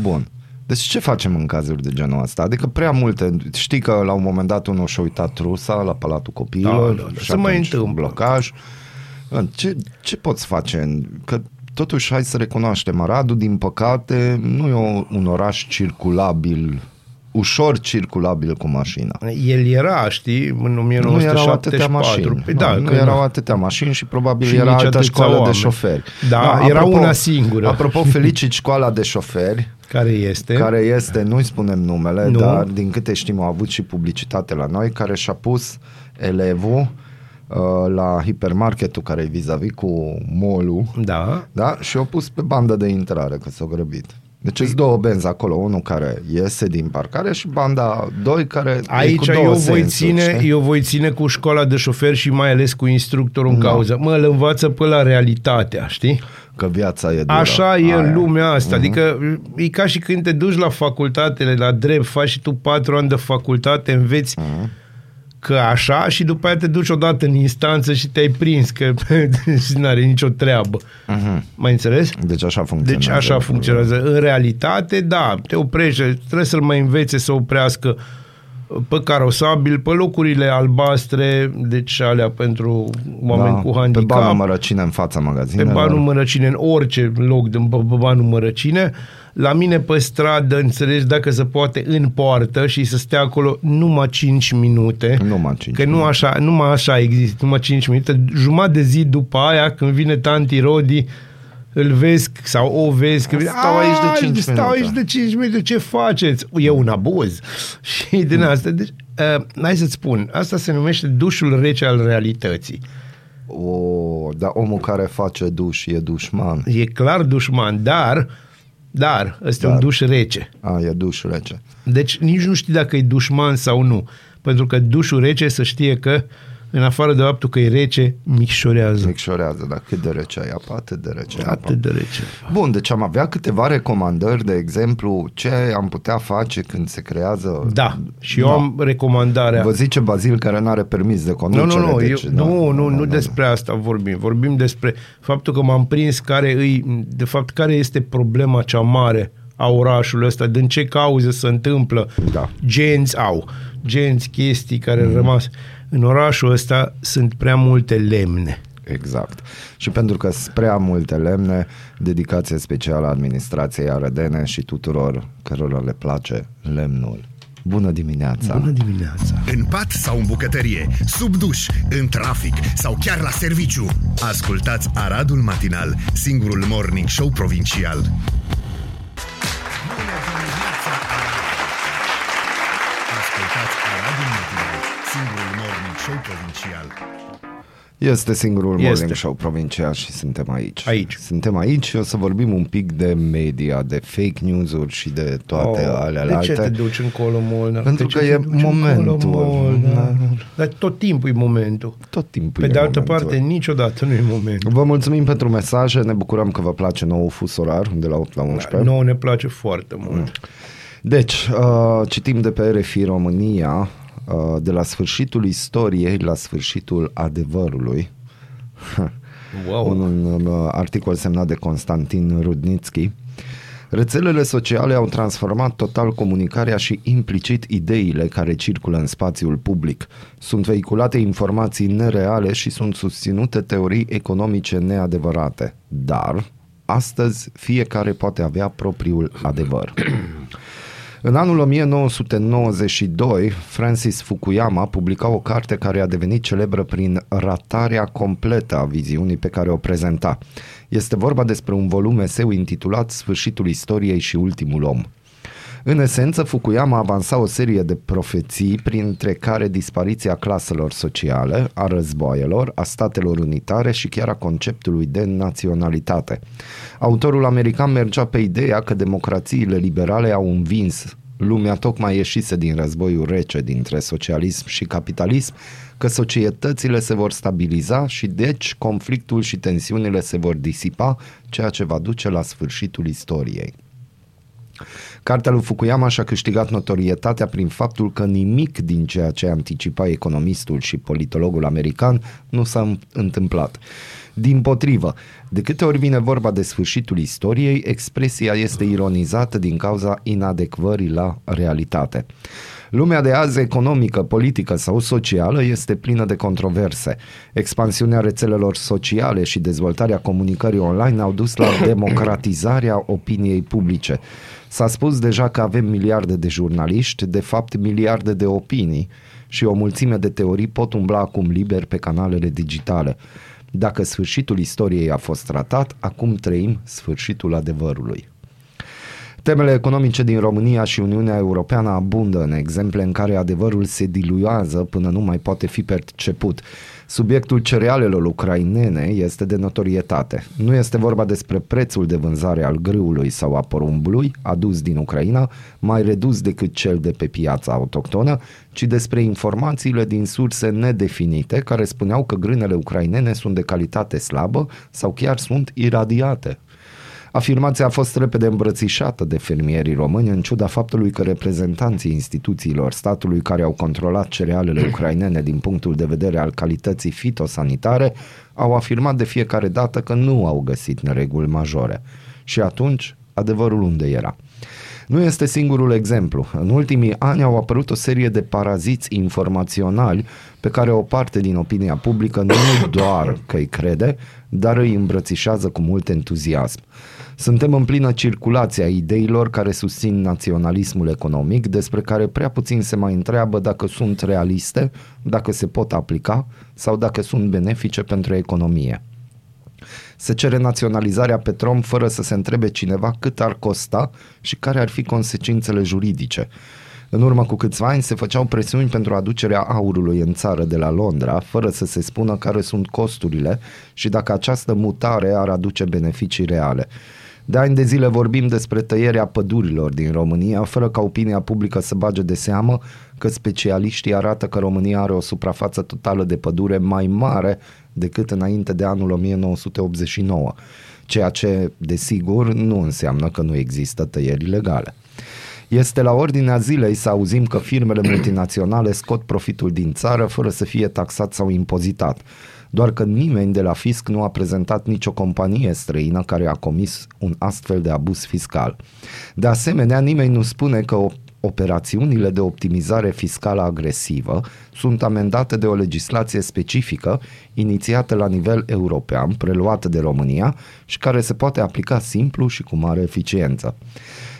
Bun. Deci ce facem în cazuri de genul ăsta? Adică prea multe. Știi că la un moment dat unul și-a uitat trusa la Palatul Copiilor. Da, da, da. și Se mai atunci întâmplă. Blocaj. Ce, ce poți face? Că totuși hai să recunoaștem, Aradu, din păcate, nu e o- un oraș circulabil, ușor circulabil cu mașina. El era, știi, în Nu 1974. erau atâtea mașini. Păi da, nu, că nu erau atâtea mașini și probabil Și era nici altă atâția școală de oameni. șoferi. Da, era una singură. Apropo, felicit școala de șoferi, Care este? care este, nu-i spunem numele, Nu. dar din câte știm au avut și publicitate la noi, care și-a pus elevul uh, la hipermarketul care e vis-a-vis cu molul, Da. da? Și o pus pe bandă de intrare, că s-a grăbit. Deci sunt două benzi acolo, unul care iese din parcare și banda doi care e cu Aici două eu voi, sensuri, ține, știi? eu voi ține cu școala de șofer și mai ales cu instructorul în Da. cauză. Mă, îl învață pe la realitatea, știi? Că viața e dură. Așa e Aia. în lumea asta. Mhm. Adică e ca și când te duci la facultatele, la drept, faci și tu patru ani de facultate, înveți Mhm. Că așa și după aia te duci odată în instanță și te-ai prins că și n-are nicio treabă. Mai înțeles? Deci așa funcționează. Deci așa lucrurile. funcționează. În realitate, da, te oprește, trebuie să-l mai învețe să oprească pe carosabil, pe locurile albastre, deci alea pentru oameni Da, cu Pe handicap. banul mărăcine în fața Pe magazinelor. banul mărăcine, în orice loc de pe pe banul mărăcine, la mine pe stradă, înțelegi, dacă se poate, în poartă și să stea acolo numai 5 minute. Numai cinci Că nu minute. așa, numai așa există, numai 5 minute. Jumătate de zi după aia, când vine tanti Rodi, îl vezi sau o vezi că vine, Stau aici de "A, cinci stau minute." aici de 5 minute, ce faceți? E un abuz. Și din asta, deci, uh, hai să-ți spun, asta se numește dușul rece al realității. O, dar omul care face duș e dușman. E clar dușman, dar, dar, ăsta e un Dar. duș rece. A, e duș rece. Deci nici nu știi dacă e dușman sau nu. Pentru că dușul rece să știe că, în afară de faptul că e rece, micșorează. Micșorează, dar cât de rece e apa, atât de rece e apa. Atât de rece. Bun, deci am avea câteva recomandări, de exemplu, ce am putea face când se creează... Da, și eu Da. am recomandarea. Vă zice Bazil care nu are permis de Nu, conducere. nu, nu, deci, eu, da, nu, nu, nu despre asta vorbim. Vorbim despre faptul că m-am prins care îi, de fapt, care este problema cea mare a orașului ăsta, din ce cauze se întâmplă. Da. Genți au, genți, chestii care au rămas. În orașul ăsta sunt prea multe lemne. Exact. Și pentru că sunt prea multe lemne, dedicație specială administrației arădene și tuturor cărora le place lemnul. Bună dimineața! Bună dimineața! În pat sau în bucătărie, sub duș, în trafic sau chiar la serviciu. Ascultați Aradul Matinal, singurul morning show provincial. Ascultați Aradul Matinal, singurul morning show provincial. Este singurul Este. morning show provincial și suntem aici. Aici. Suntem aici și o să vorbim un pic de media, de fake news-uri și de toate Oh, alea de ce te alte. duci încolo, Molnar? Pentru De ce că te e duci momentul. încolo, Molnar? Da. Dar tot timpul e momentul. Tot timpul Pe e de altă momentul. parte, niciodată nu e momentul. Vă mulțumim pentru mesaje, ne bucurăm că vă place nou fus orar de la 8 la 11. Nouă ne place foarte mult. Deci, uh, citim de pe RFI România, uh, de la sfârșitul istoriei la sfârșitul adevărului. Wow. Un, un uh, articol semnat de Constantin Rudnitski. Rețelele sociale au transformat total comunicarea și implicit ideile care circulă în spațiul public. Sunt vehiculate informații nereale și sunt susținute teorii economice neadevărate. Dar, astăzi, fiecare poate avea propriul adevăr. În anul 1992, Francis Fukuyama publica o carte care a devenit celebră prin ratarea completă a viziunii pe care o prezenta. Este vorba despre un volum eseu intitulat Sfârșitul istoriei și ultimul om. În esență, Fukuyama avansa o serie de profeții, printre care dispariția claselor sociale, a războaielor, a statelor unitare și chiar a conceptului de naționalitate. Autorul american mergea pe ideea că democrațiile liberale au învins lumea tocmai ieșise din războiul rece dintre socialism și capitalism, că societățile se vor stabiliza și deci conflictul și tensiunile se vor disipa, ceea ce va duce la sfârșitul istoriei. Cartea lui Fukuyama și-a câștigat notorietatea prin faptul că nimic din ceea ce anticipa economistul și politologul american nu s-a întâmplat. Din potrivă, de câte ori vine vorba de sfârșitul istoriei, expresia este ironizată din cauza inadecvării la realitate. Lumea de azi, economică, politică sau socială, este plină de controverse. Expansiunea rețelelor sociale și dezvoltarea comunicării online au dus la democratizarea opiniei publice. S-a spus deja că avem miliarde de jurnaliști, de fapt miliarde de opinii și o mulțime de teorii pot umbla acum liber pe canalele digitale. Dacă sfârșitul istoriei a fost tratat, acum trăim sfârșitul adevărului. Temele economice din România și Uniunea Europeană abundă în exemple în care adevărul se diluează până nu mai poate fi perceput. Subiectul cerealelor ucrainene este de notorietate. Nu este vorba despre prețul de vânzare al grâului sau a porumbului adus din Ucraina, mai redus decât cel de pe piața autohtonă, ci despre informațiile din surse nedefinite care spuneau că grânele ucrainene sunt de calitate slabă sau chiar sunt iradiate. Afirmația a fost repede îmbrățișată de fermierii români în ciuda faptului că reprezentanții instituțiilor statului care au controlat cerealele ucrainene din punctul de vedere al calității fitosanitare au afirmat de fiecare dată că nu au găsit nereguli majore. Și atunci, adevărul unde era? Nu este singurul exemplu. În ultimii ani au apărut o serie de paraziți informaționali pe care o parte din opinia publică nu doar că îi crede, dar îi îmbrățișează cu mult entuziasm. Suntem în plină circulație a ideilor care susțin naționalismul economic, despre care prea puțin se mai întreabă dacă sunt realiste, dacă se pot aplica sau dacă sunt benefice pentru economie. Se cere naționalizarea Petrom fără să se întrebe cineva cât ar costa și care ar fi consecințele juridice. În urmă cu câțiva ani se făceau presiuni pentru aducerea aurului în țară de la Londra, fără să se spună care sunt costurile și dacă această mutare ar aduce beneficii reale. De ani de zile vorbim despre tăierea pădurilor din România, fără ca opinia publică să bage de seamă că specialiștii arată că România are o suprafață totală de pădure mai mare decât înainte de anul 1989, ceea ce, desigur, nu înseamnă că nu există tăieri legale. Este la ordinea zilei să auzim că firmele multinaționale scot profitul din țară fără să fie taxat sau impozitat doar că nimeni de la fisc nu a prezentat nicio companie străină care a comis un astfel de abuz fiscal. De asemenea, nimeni nu spune că operațiunile de optimizare fiscală agresivă sunt amendate de o legislație specifică inițiată la nivel european, preluată de România și care se poate aplica simplu și cu mare eficiență.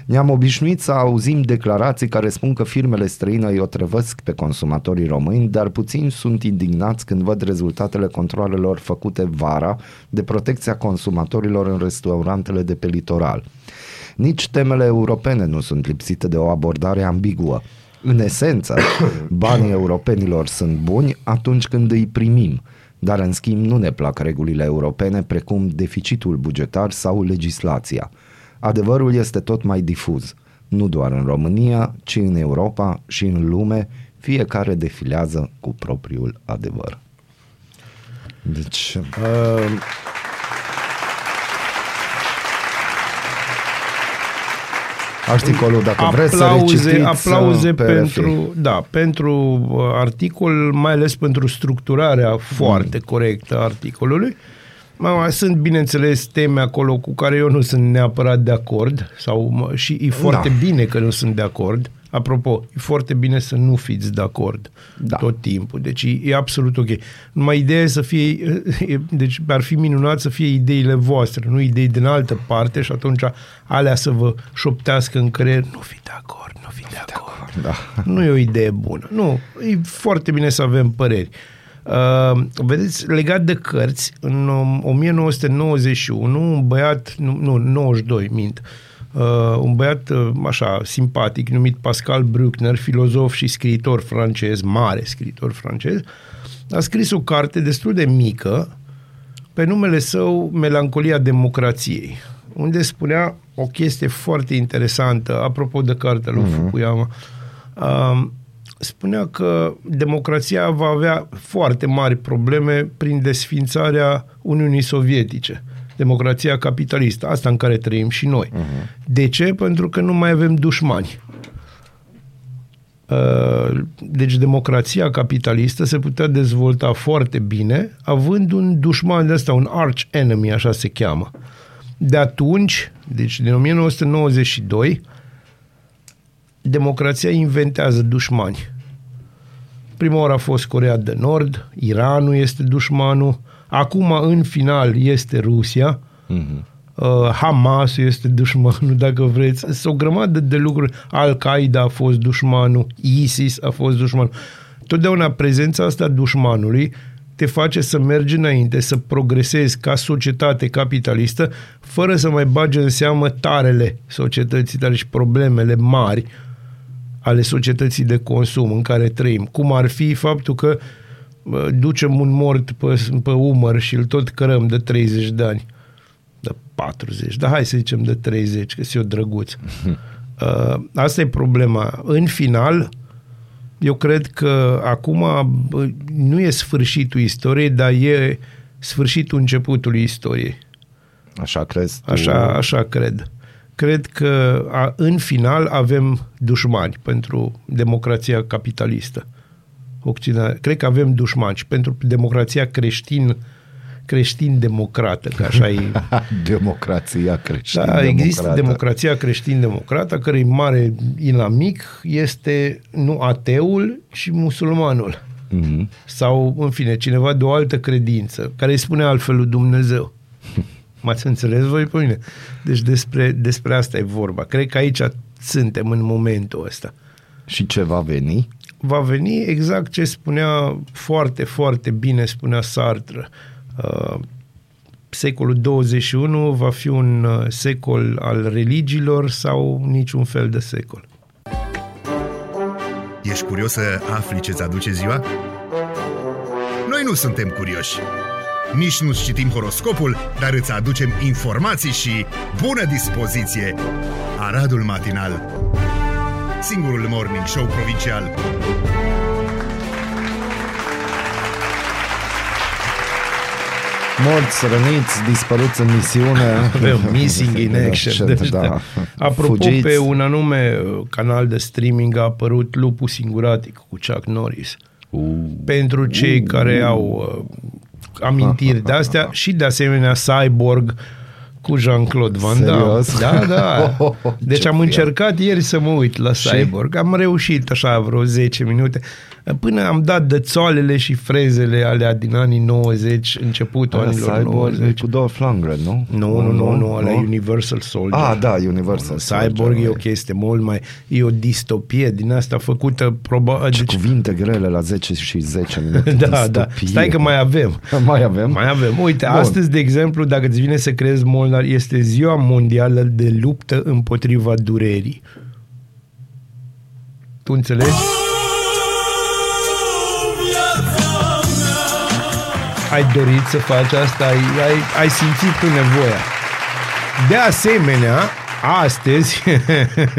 Ne-am obișnuit să auzim declarații care spun că firmele străine îi otrăvăsc pe consumatorii români, dar puțini sunt indignați când văd rezultatele controlelor făcute vara de protecția consumatorilor în restaurantele de pe litoral. Nici temele europene nu sunt lipsite de o abordare ambiguă. În esență, banii europenilor sunt buni atunci când îi primim, dar în schimb nu ne plac regulile europene precum deficitul bugetar sau legislația – Adevărul este tot mai difuz, nu doar în România, ci în Europa și în lume, fiecare defilează cu propriul adevăr. Deci... Uh... Articolul, dacă aplauze, vreți să recitiți, Aplauze pe pentru, da, pentru uh, articol, mai ales pentru structurarea foarte mm. corectă a articolului. Uh, Mama, sunt, bineînțeles, teme acolo cu care eu nu sunt neapărat de acord sau și e foarte da. bine că nu sunt de acord. Apropo, e foarte bine să nu fiți de acord da. tot timpul. Deci e, e absolut ok. Numai ideea e să fie, e, deci ar fi minunat să fie ideile voastre, nu idei din altă parte și atunci alea să vă șoptească în creier. Nu fi de acord, nu fi de acord. De acord da. Nu e o idee bună. Nu, e foarte bine să avem păreri. Uh, Uh, vedeți, legat de cărți, în 1991, um, un băiat, nu, nu 92, mint, uh, un băiat uh, așa simpatic numit Pascal Bruckner, filozof și scriitor francez, mare scriitor francez, a scris o carte destul de mică pe numele său Melancolia democrației, unde spunea o chestie foarte interesantă, apropo de cartea lui uh-huh. Fukuyama. Uh, spunea că democrația va avea foarte mari probleme prin desfințarea Uniunii Sovietice. Democrația capitalistă, asta în care trăim și noi. Uh-huh. De ce? Pentru că nu mai avem dușmani. Uh, Deci democrația capitalistă se putea dezvolta foarte bine având un dușman de ăsta, un arch enemy, așa se cheamă. De atunci, deci din 1992, democrația inventează dușmani. Prima oară a fost Corea de Nord, Iranul este dușmanul, acum în final este Rusia, uh, Hamas este dușmanul, dacă vreți. Sunt o grămadă de lucruri. Al-Qaeda a fost dușmanul, ISIS a fost dușmanul. Totdeauna prezența asta a dușmanului te face să mergi înainte, să progresezi ca societate capitalistă, fără să mai bagi în seamă tarele societății tale și problemele mari ale societății de consum în care trăim. Cum ar fi faptul că bă, ducem un mort pe, pe umăr și îl tot cărăm de 30 de ani. De 40, dar hai să zicem de 30, că sunt eu drăguț. Uh, asta e problema. În final, eu cred că acum bă, nu e sfârșitul istoriei, dar e sfârșitul începutului istoriei. Așa crezi tu? Așa, așa cred. Cred că a, în final avem dușmani pentru democrația capitalistă. Occident. Cred că avem dușmani și pentru democrația creștin creștin-democrată, că așa e. Democrația creștină. Da, există democrația creștin-democrată, a cărei mare inamic este nu ateul, ci musulmanul. Mhm. Sau, în fine, cineva de o altă credință, care îi spune altfel lui Dumnezeu. M-ați înțeles voi pe mine? Deci despre, despre asta e vorba. Cred că aici suntem în momentul ăsta. Și ce va veni? Va veni exact ce spunea foarte, foarte bine, spunea Sartre. Uh, secolul 21 va fi un uh, secol al religiilor sau niciun fel de secol. Ești curios să afli ce-ți aduce ziua? Noi nu suntem curioși. Nici nu citim horoscopul, dar îți aducem informații și bună dispoziție. Aradul Matinal Singurul morning show provincial Morți, răniți, dispăruți în misiune. Avem Missing in Action. Deci, da. Apropo, Fugiți. pe un anume uh, canal de streaming a apărut Lupul Singuratic cu Chuck Norris. Uh. Pentru cei care au uh, amintiri de astea și de asemenea Cyborg cu Jean-Claude Van Damme. Serios? Da, da. Deci Ce am fier. încercat ieri să mă uit la Cyborg. Am reușit așa vreo 10 minute. Până am dat de țoalele și frezele alea din anii 90, începutul Aia anilor Cyborg 90. e cu Dolph Lundgren, nu? Nu, nu, nu, nu, ăla e Universal Soldier. Ah, da, Universal Cyborg Soldier, e o e. chestie mult mai... E o distopie din asta făcută probabil... Ce Deci, cuvinte grele la 10 și 10 minute. da, da. Distopie. Stai că mai avem. Mai avem? Mai avem. Uite, Bun. astăzi, de exemplu, dacă îți vine să crezi, Molnar, este ziua mondială de luptă împotriva durerii. Tu înțelegi? Ai dorit să faci asta? Ai, ai, ai simțit tu nevoia. De asemenea, astăzi,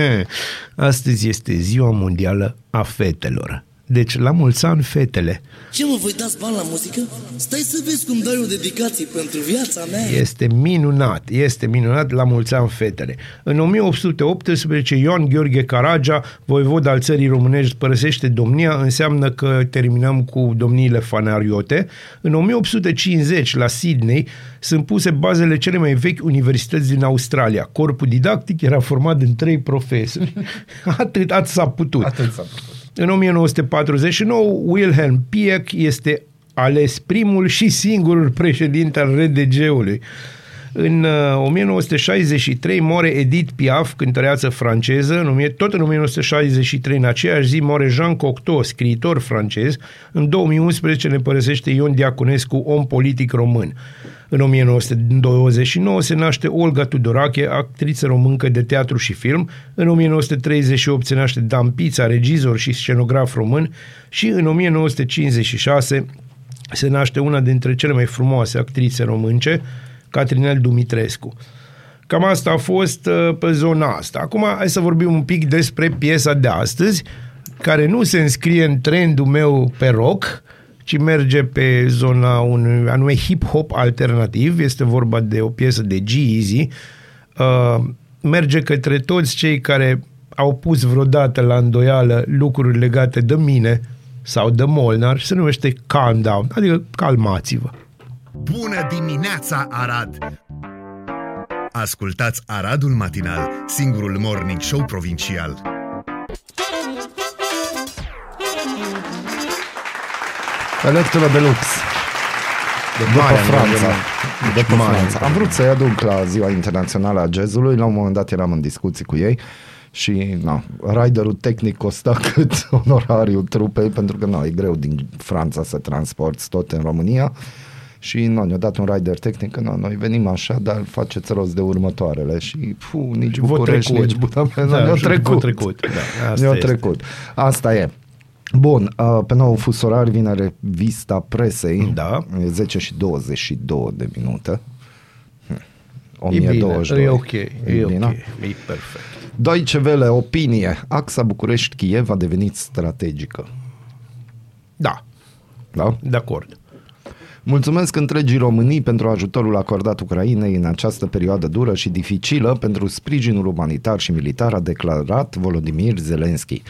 astăzi este ziua mondială a fetelor. Deci, la mulți ani, fetele. Ce mă, voi dați bani la muzică? Stai să vezi cum dai o dedicație pentru viața mea. Este minunat, este minunat la mulți ani fetele. În 1818, Ioan Gheorghe Caragea, voivod al țării românești, părăsește domnia, înseamnă că terminăm cu domniile fanariote. În 1850, la Sydney, sunt puse bazele cele mai vechi universități din Australia. Corpul didactic era format din trei profesori. Atât, atât s-a putut. Atât s-a putut. În 1949, Wilhelm Pieck este ales primul și singurul președinte al RDG-ului. În uh, 1963 moare Edith Piaf, cântăreață franceză. În, o mie- tot în 1963, în aceeași zi, moare Jean Cocteau, scriitor francez. În 2011 ne părăsește Ion Diaconescu, om politic român. În 1929 se naște Olga Tudorache, actriță româncă de teatru și film. În 1938 se naște Dan Pița, regizor și scenograf român. Și în 1956 se naște una dintre cele mai frumoase actrițe românce, Catrinel Dumitrescu. Cam asta a fost uh, pe zona asta. Acum hai să vorbim un pic despre piesa de astăzi, care nu se înscrie în trendul meu pe rock, ci merge pe zona unui anume hip-hop alternativ. Este vorba de o piesă de G-Eazy. Uh, merge către toți cei care au pus vreodată la îndoială lucruri legate de mine sau de Molnar și se numește Calm Down, adică calmați-vă. Bună dimineața, Arad! Ascultați Aradul Matinal, singurul morning show provincial. Electro Deluxe. După mare Franța. angajament. După Mare Franța. Am vrut să-i aduc la Ziua Internațională a Jazzului. La un moment dat eram în discuții cu ei și na, riderul tehnic costa cât onorariul trupei, pentru că na, e greu din Franța să transporti tot în România. Și nu, ne-a dat un rider tehnic, că nu, noi venim așa, dar faceți rost de următoarele și fu, nici V-a București, trecut. nici Budapesta, Da, ne-a și v-a trecut. trecut, da, asta ne-a este. trecut. Asta e. Bun, uh, pe nou fus orar vine revista presei. Da. E 10 și 22 de minute. Hm. E bine, 1022. e ok, e, bine? ok, e perfect. Deutsche Welle, opinie. Axa București-Kiev a devenit strategică. Da, Da? de acord. Mulțumesc întregii Românii pentru ajutorul acordat Ucrainei în această perioadă dură și dificilă pentru sprijinul umanitar și militar, a declarat Volodymyr Zelensky.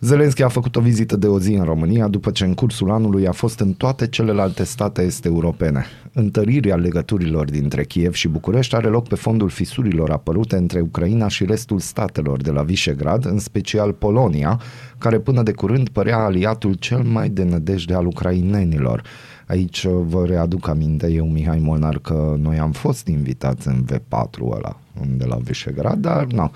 Zelenski a făcut o vizită de o zi în România după ce în cursul anului a fost în toate celelalte state este europene. Întărirea legăturilor dintre Kiev și București are loc pe fondul fisurilor apărute între Ucraina și restul statelor de la Visegrad, în special Polonia, care până de curând părea aliatul cel mai de nădejde al ucrainenilor. Aici uh, vă readuc aminte, eu, Mihai Molnar, că noi am fost invitați în V4 ăla, de la Visegrad, dar nu.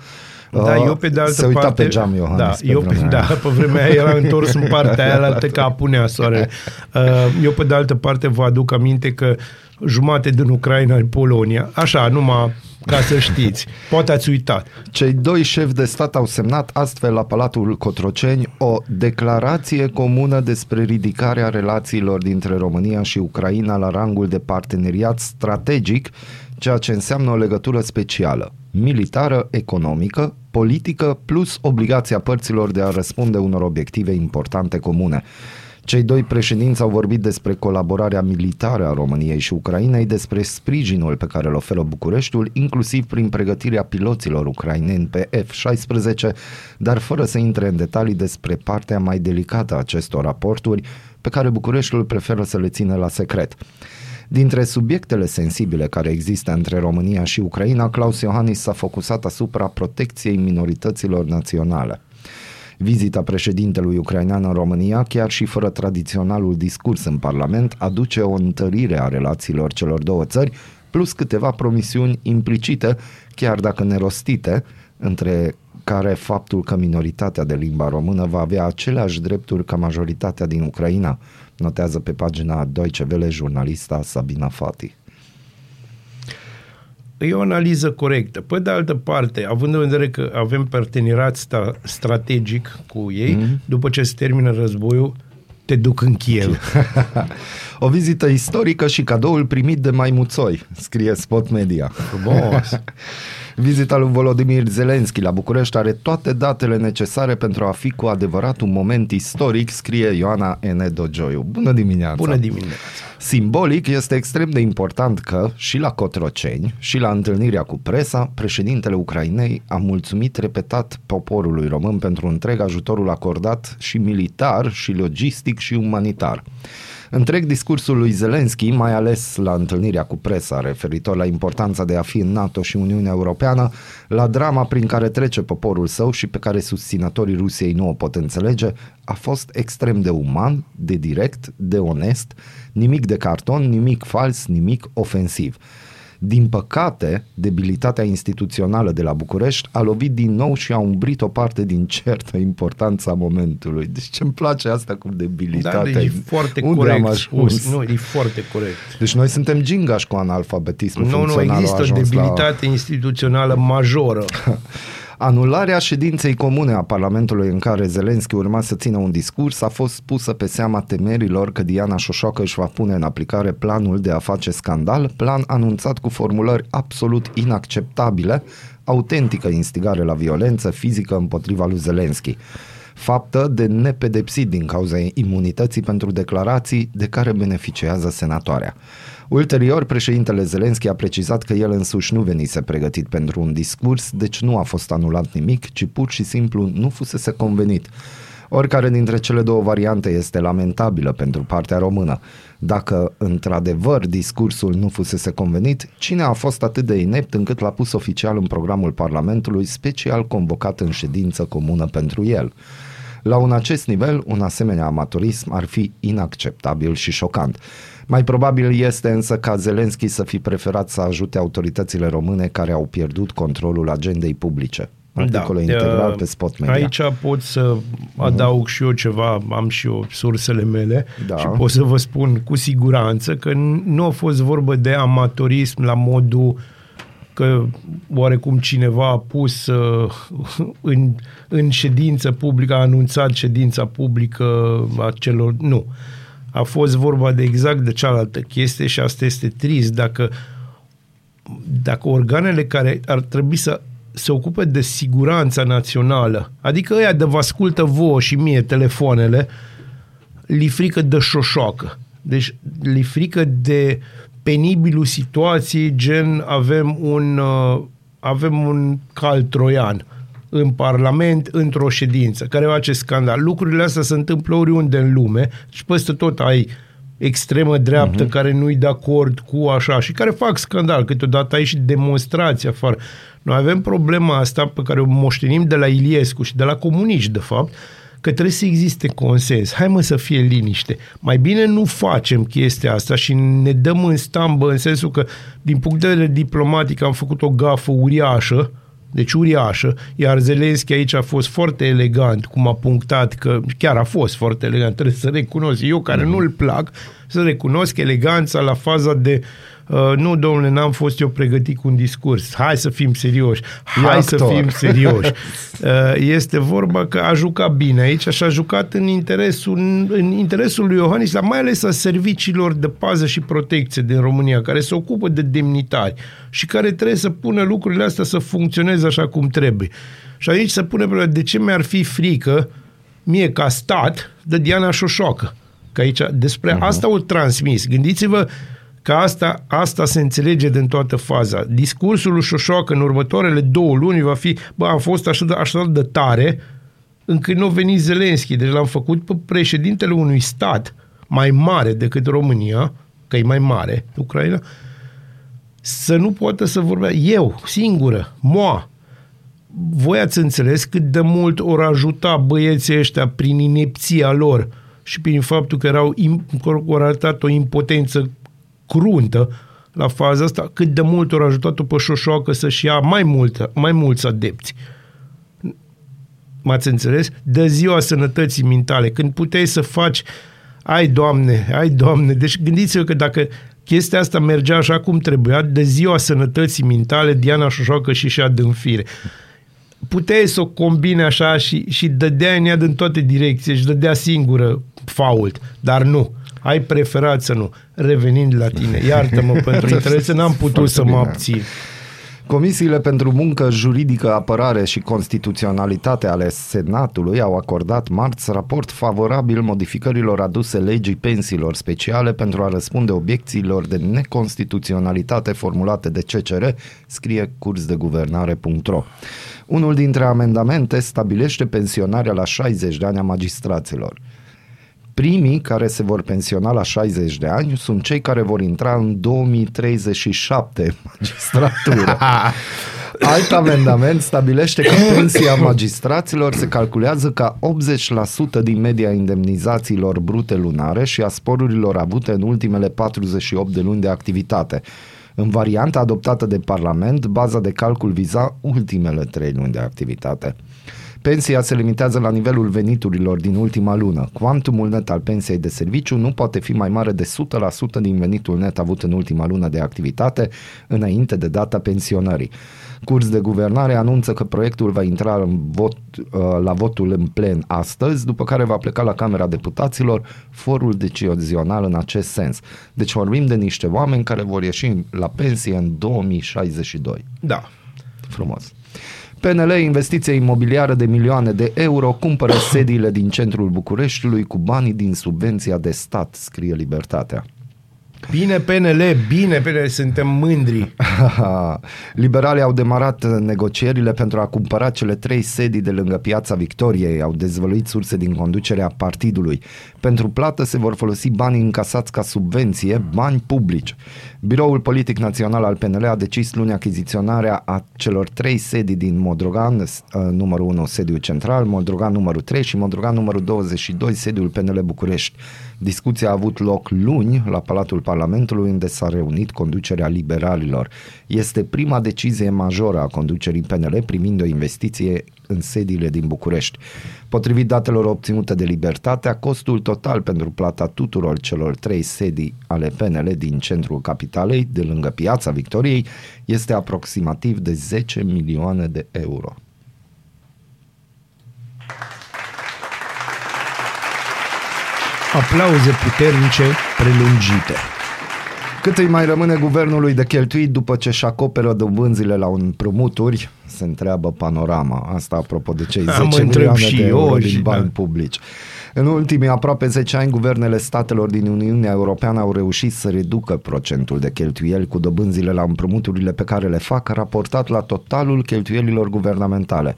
Da, eu pe de altă Se uita parte... pe geam Iohannis da, pe eu, vremea da, aia. pe vremea aia era întors în partea aia altă ca apunea soarele. Uh, Eu pe de altă parte vă aduc aminte că jumate din Ucraina în Polonia, așa, numai ca să știți. Poate ați uitat. Cei doi șefi de stat au semnat astfel la Palatul Cotroceni o declarație comună despre ridicarea relațiilor dintre România și Ucraina la rangul de parteneriat strategic, ceea ce înseamnă o legătură specială, militară, economică, politică, plus obligația părților de a răspunde unor obiective importante comune. Cei doi președinți au vorbit despre colaborarea militară a României și Ucrainei, despre sprijinul pe care îl oferă Bucureștiul, inclusiv prin pregătirea piloților ucraineni pe F-16, dar fără să intre în detalii despre partea mai delicată a acestor raporturi, pe care Bucureștiul preferă să le țină la secret. Dintre subiectele sensibile care există între România și Ucraina, Claus Iohannis s-a focusat asupra protecției minorităților naționale. Vizita președintelui ucrainean în România, chiar și fără tradiționalul discurs în Parlament, aduce o întărire a relațiilor celor două țări, plus câteva promisiuni implicite, chiar dacă nerostite, între care faptul că minoritatea de limba română va avea aceleași drepturi ca majoritatea din Ucraina, notează pe pagina Deutsche Welle jurnalista Sabina Fati. E o analiză corectă. Pe de altă parte, având în vedere că avem parteneriat sta- strategic cu ei, mm-hmm. după ce se termină războiul, te duc în Kiev. O vizită istorică și cadoul primit de maimuțoi, scrie Spot Media. Frumos. Vizita lui Volodymyr Zelensky la București are toate datele necesare pentru a fi cu adevărat un moment istoric, scrie Ioana N. Dogioiu. Bună dimineața! Bună dimineața. Simbolic este extrem de important că și la Cotroceni și la întâlnirea cu presa, președintele Ucrainei a mulțumit repetat poporului român pentru întreg ajutorul acordat și militar și logistic și umanitar. Întreg discursul lui Zelensky, mai ales la întâlnirea cu presa referitor la importanța de a fi în NATO și Uniunea Europeană, la drama prin care trece poporul său și pe care susținătorii Rusiei nu o pot înțelege, a fost extrem de uman, de direct, de onest, nimic de carton, nimic fals, nimic ofensiv. Din păcate, debilitatea instituțională de la București a lovit din nou și a umbrit o parte din certă importanța momentului. Deci ce-mi place asta cu Da, debilitatea. deci e foarte Unde corect. am ajuns? spus. Nu, e foarte corect. Deci noi suntem gingași cu analfabetismul Nu, nu, funcțional. a există o ajuns la- debilitate instituțională majoră. Anularea ședinței comune a Parlamentului în care Zelenski urma să țină un discurs a fost pusă pe seama temerilor că Diana Șoșoacă își va pune în aplicare planul de a face scandal, plan anunțat cu formulări absolut inacceptabile, autentică instigare la violență fizică împotriva lui Zelenski. Faptă de nepedepsit din cauza imunității pentru declarații de care beneficiază senatoarea. Ulterior, președintele Zelenski a precizat că el însuși nu venise pregătit pentru un discurs, deci nu a fost anulat nimic, ci pur și simplu nu fusese convenit. Oricare dintre cele două variante este lamentabilă pentru partea română. Dacă într-adevăr discursul nu fusese convenit, cine a fost atât de inept încât l-a pus oficial în programul Parlamentului special convocat în ședință comună pentru el? La un acest nivel, un asemenea amatorism ar fi inacceptabil și șocant. Mai probabil este însă ca Zelenski să fi preferat să ajute autoritățile române care au pierdut controlul agendei publice. Articole da, integral uh, pe Spot Media. Aici pot să adaug și eu ceva, am și eu sursele mele Da. și pot să vă spun cu siguranță că n- nu a fost vorbă de amatorism la modul că oarecum cineva a pus uh, în, în ședință publică, a anunțat ședința publică a celor... Nu. A fost vorba de exact de cealaltă chestie și asta este trist. Dacă dacă organele care ar trebui să se ocupe de siguranța națională, adică ăia de vă ascultă vouă și mie telefoanele, li frică de șoșoacă. Deci li frică de penibilul situației, gen avem un, uh, avem un cal troian în Parlament, într-o ședință, care face scandal. Lucrurile astea se întâmplă oriunde în lume și peste tot ai extremă dreaptă uh-huh. care nu-i de acord cu așa și care fac scandal. Câteodată ai și demonstrații afară. Noi avem problema asta pe care o moștenim de la Iliescu și de la comuniști, de fapt, că trebuie să existe consens. Hai mă să fie liniște. Mai bine nu facem chestia asta și ne dăm în stambă în sensul că din punct de vedere diplomatic am făcut o gafă uriașă, deci uriașă, iar Zelenski aici a fost foarte elegant, cum a punctat că chiar a fost foarte elegant, trebuie să recunosc, eu care Mhm. nu-l plac, să recunosc eleganța la faza de uh, nu, domnule, n-am fost eu pregătit cu un discurs, hai să fim serioși, hai E să actor. fim serioși. Uh, este vorba că a jucat bine aici și a jucat în interesul, în interesul lui Iohannis, dar mai ales a serviciilor de pază și protecție din România, care se ocupă de demnitari și care trebuie să pună lucrurile astea să funcționeze așa cum trebuie. Și aici se pune problema, de ce mi-ar fi frică mie ca stat de Diana Șoșoacă? Că aici despre uh-huh. asta o transmis. Gândiți-vă că asta, asta se înțelege din toată faza. Discursul lui Șoșoacă în următoarele două luni va fi, bă, am fost așa de, așa de tare încât nu a venit Zelenski. Deci l-am făcut pe președintele unui stat mai mare decât România, că e mai mare, Ucraina, să nu poată să vorbea. Eu, singură, moa, voi ați înțeles cât de mult ori ajuta băieții ăștia prin inepția lor și prin faptul că erau im- că au arătat o impotență cruntă la faza asta, cât de mult ori ajutat-o pe șoșoacă să-și ia mai, mult, mai mulți adepți. M-ați înțeles? De ziua sănătății mentale, când puteai să faci ai, Doamne, ai, Doamne. Deci gândiți-vă că dacă chestia asta mergea așa cum trebuia, de ziua sănătății mentale, Diana Șoșoacă și și în fire. Puteai să o combine așa și, și dădea în ea din toate direcții și dădea singură fault, dar nu. Ai preferat să nu. Revenind la tine, iartă-mă pentru interese, n-am putut Foarte să mă bine. abțin. Comisiile pentru muncă, juridică, apărare și constituționalitate ale Senatului au acordat marți raport favorabil modificărilor aduse legii pensiilor speciale pentru a răspunde obiecțiilor de neconstituționalitate formulate de CCR, scrie cursdeguvernare.ro. Unul dintre amendamente stabilește pensionarea la 60 de ani a magistraților. Primii care se vor pensiona la 60 de ani sunt cei care vor intra în 2037 în magistratură. Alt amendament stabilește că pensia magistraților se calculează ca 80% din media indemnizațiilor brute lunare și a sporurilor avute în ultimele 48 de luni de activitate. În varianta adoptată de Parlament, baza de calcul viza ultimele trei luni de activitate. Pensia se limitează la nivelul veniturilor din ultima lună. Quantumul net al pensiei de serviciu nu poate fi mai mare de 100% din venitul net avut în ultima lună de activitate, înainte de data pensionării. Curs de guvernare anunță că proiectul va intra în vot, uh, la votul în plen astăzi, după care va pleca la Camera Deputaților forul decizional în acest sens. Deci vorbim de niște oameni care vor ieși la pensie în 2062. Da. Frumos. PNL, investiție imobiliară de milioane de euro, cumpără sediile din centrul Bucureștiului cu banii din subvenția de stat, scrie Libertatea. Bine PNL, bine PNL, suntem mândri. Liberalii au demarat negocierile pentru a cumpăra cele trei sedii de lângă Piața Victoriei, au dezvăluit surse din conducerea partidului. Pentru plată se vor folosi banii încasați ca subvenție, bani publici. Biroul Politic Național al PNL a decis luni achiziționarea a celor trei sedii din Modrogan, uh, numărul 1, sediul central, Modrogan numărul 3 și Modrogan numărul 22, sediul PNL București. Discuția a avut loc luni la Palatul Parlamentului, unde s-a reunit conducerea liberalilor. Este prima decizie majoră a conducerii PNL primind o investiție în sediile din București. Potrivit datelor obținute de Libertatea, costul total pentru plata tuturor celor trei sedii ale PNL din centrul capitalei, de lângă Piața Victoriei, este aproximativ de 10 milioane de euro. Aplauze puternice, prelungite. Cât îi mai rămâne guvernului de cheltuit după ce își acoperă dobânzile la un împrumuturi, se întreabă panorama. Asta apropo de cei Am 10 întreb milioane și de eu euro și- din bani da. publici. În ultimii aproape 10 ani, guvernele statelor din Uniunea Europeană au reușit să reducă procentul de cheltuieli cu dobânzile la împrumuturile pe care le fac, raportat la totalul cheltuielilor guvernamentale.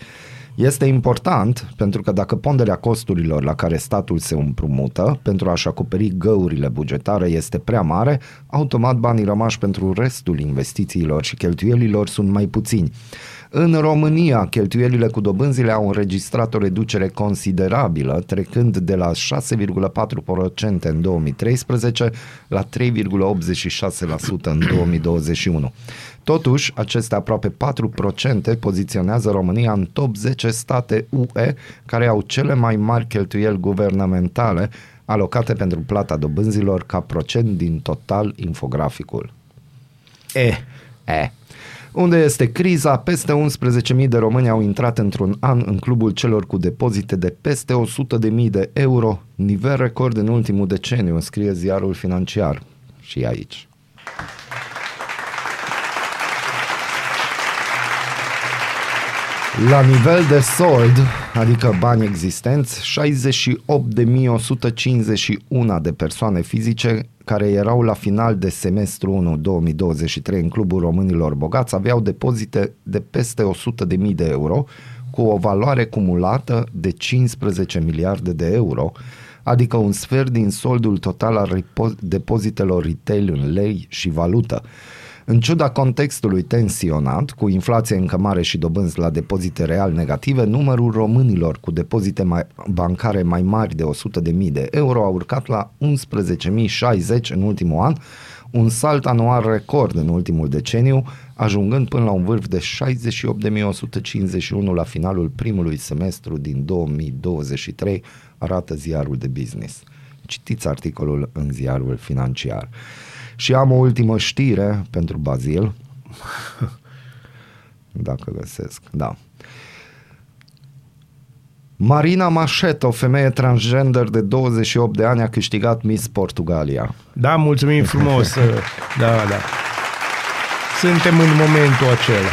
Este important pentru că dacă ponderea costurilor la care statul se împrumută pentru a-și acoperi găurile bugetare este prea mare, automat banii rămași pentru restul investițiilor și cheltuielilor sunt mai puțini. În România, cheltuielile cu dobânzile au înregistrat o reducere considerabilă, trecând de la 6,4% în 2013 la 3,86% în 2021. Totuși, aceste aproape 4% poziționează România în top 10 state UE care au cele mai mari cheltuieli guvernamentale alocate pentru plata dobânzilor ca procent din total infograficul. E, E. Unde este criza? Peste 11.000 de români au intrat într-un an în clubul celor cu depozite de peste 100.000 de euro, nivel record în ultimul deceniu, scrie ziarul financiar. Și aici. La nivel de sold, adică bani existenți, 68.151 de persoane fizice care erau la final de semestru 1 2023 în Clubul Românilor Bogați aveau depozite de peste 100.000 de euro cu o valoare cumulată de 15 miliarde de euro, adică un sfert din soldul total al repo- depozitelor retail în lei și valută. În ciuda contextului tensionat, cu inflație încă mare și dobânzi la depozite real negative, numărul românilor cu depozite mai, bancare mai mari de 100.000 de euro a urcat la 11.060 în ultimul an, un salt anual record în ultimul deceniu, ajungând până la un vârf de 68.151 la finalul primului semestru din 2023, arată ziarul de business. Citiți articolul în ziarul financiar. Și am o ultimă știre pentru Bazil. Dacă găsesc, da. Marina Mașet, o femeie transgender de 28 de ani, a câștigat Miss Portugalia. da, mulțumim frumos. Da, da. Suntem în momentul acela.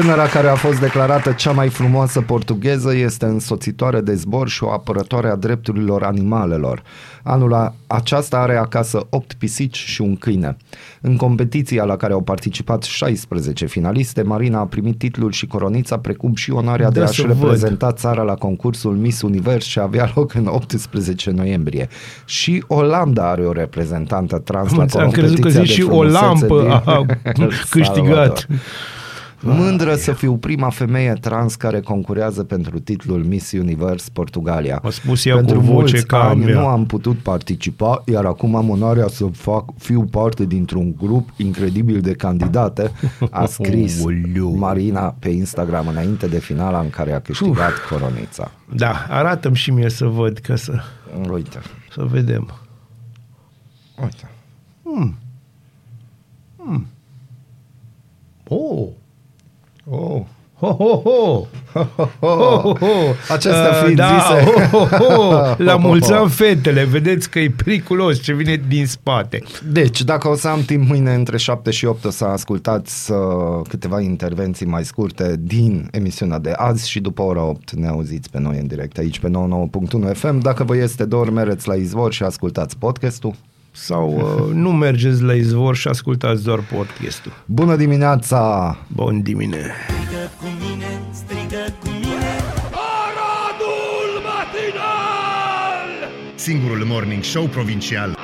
Tânăra care a fost declarată cea mai frumoasă portugheză este însoțitoare de zbor și o apărătoare a drepturilor animalelor. Anul a- aceasta are acasă 8 pisici și un câine. În competiția la care au participat 16 finaliste, Marina a primit titlul și coronița, precum și onoarea de Da, a-și să văd. reprezenta țara la concursul Miss Univers și avea loc în 18 noiembrie. Și Olanda are o reprezentantă trans la Am crezut că competiția zici de și o frumusețe lampă din a El câștigat. Salvador. Mândră să fiu prima femeie trans care concurează pentru titlul Miss Universe Portugalia. A spus ea pentru cu voce mulți ca a ani mea. nu am putut participa, iar acum am onoarea să fac, fiu parte dintr-un grup incredibil de candidate, a scris Oleu. Marina pe Instagram înainte de finala în care a câștigat coronița. Da, arată-mi și mie să văd, ca să, Uite, să vedem. uite. Oh! Oh. Ho, ho, ho! Ho, ho, ho! Acestea Uh, fiind da, zise. Ho, ho, ho! La Ho, ho, mulți ho. ani, fetele, vedeți că e periculos ce vine din spate. Deci, dacă o să am timp mâine între 7 și 8 o să ascultați uh, câteva intervenții mai scurte din emisiunea de azi și după ora 8 ne auziți pe noi în direct aici pe 99.1 FM. Dacă vă este dor, mereți la izvor și ascultați podcastul. Sau uh, nu mergeți la izvor și ascultați doar podcastul. Bună dimineața! Bun dimine! Strigă cu mine, strigă cu mine Singurul morning show provincial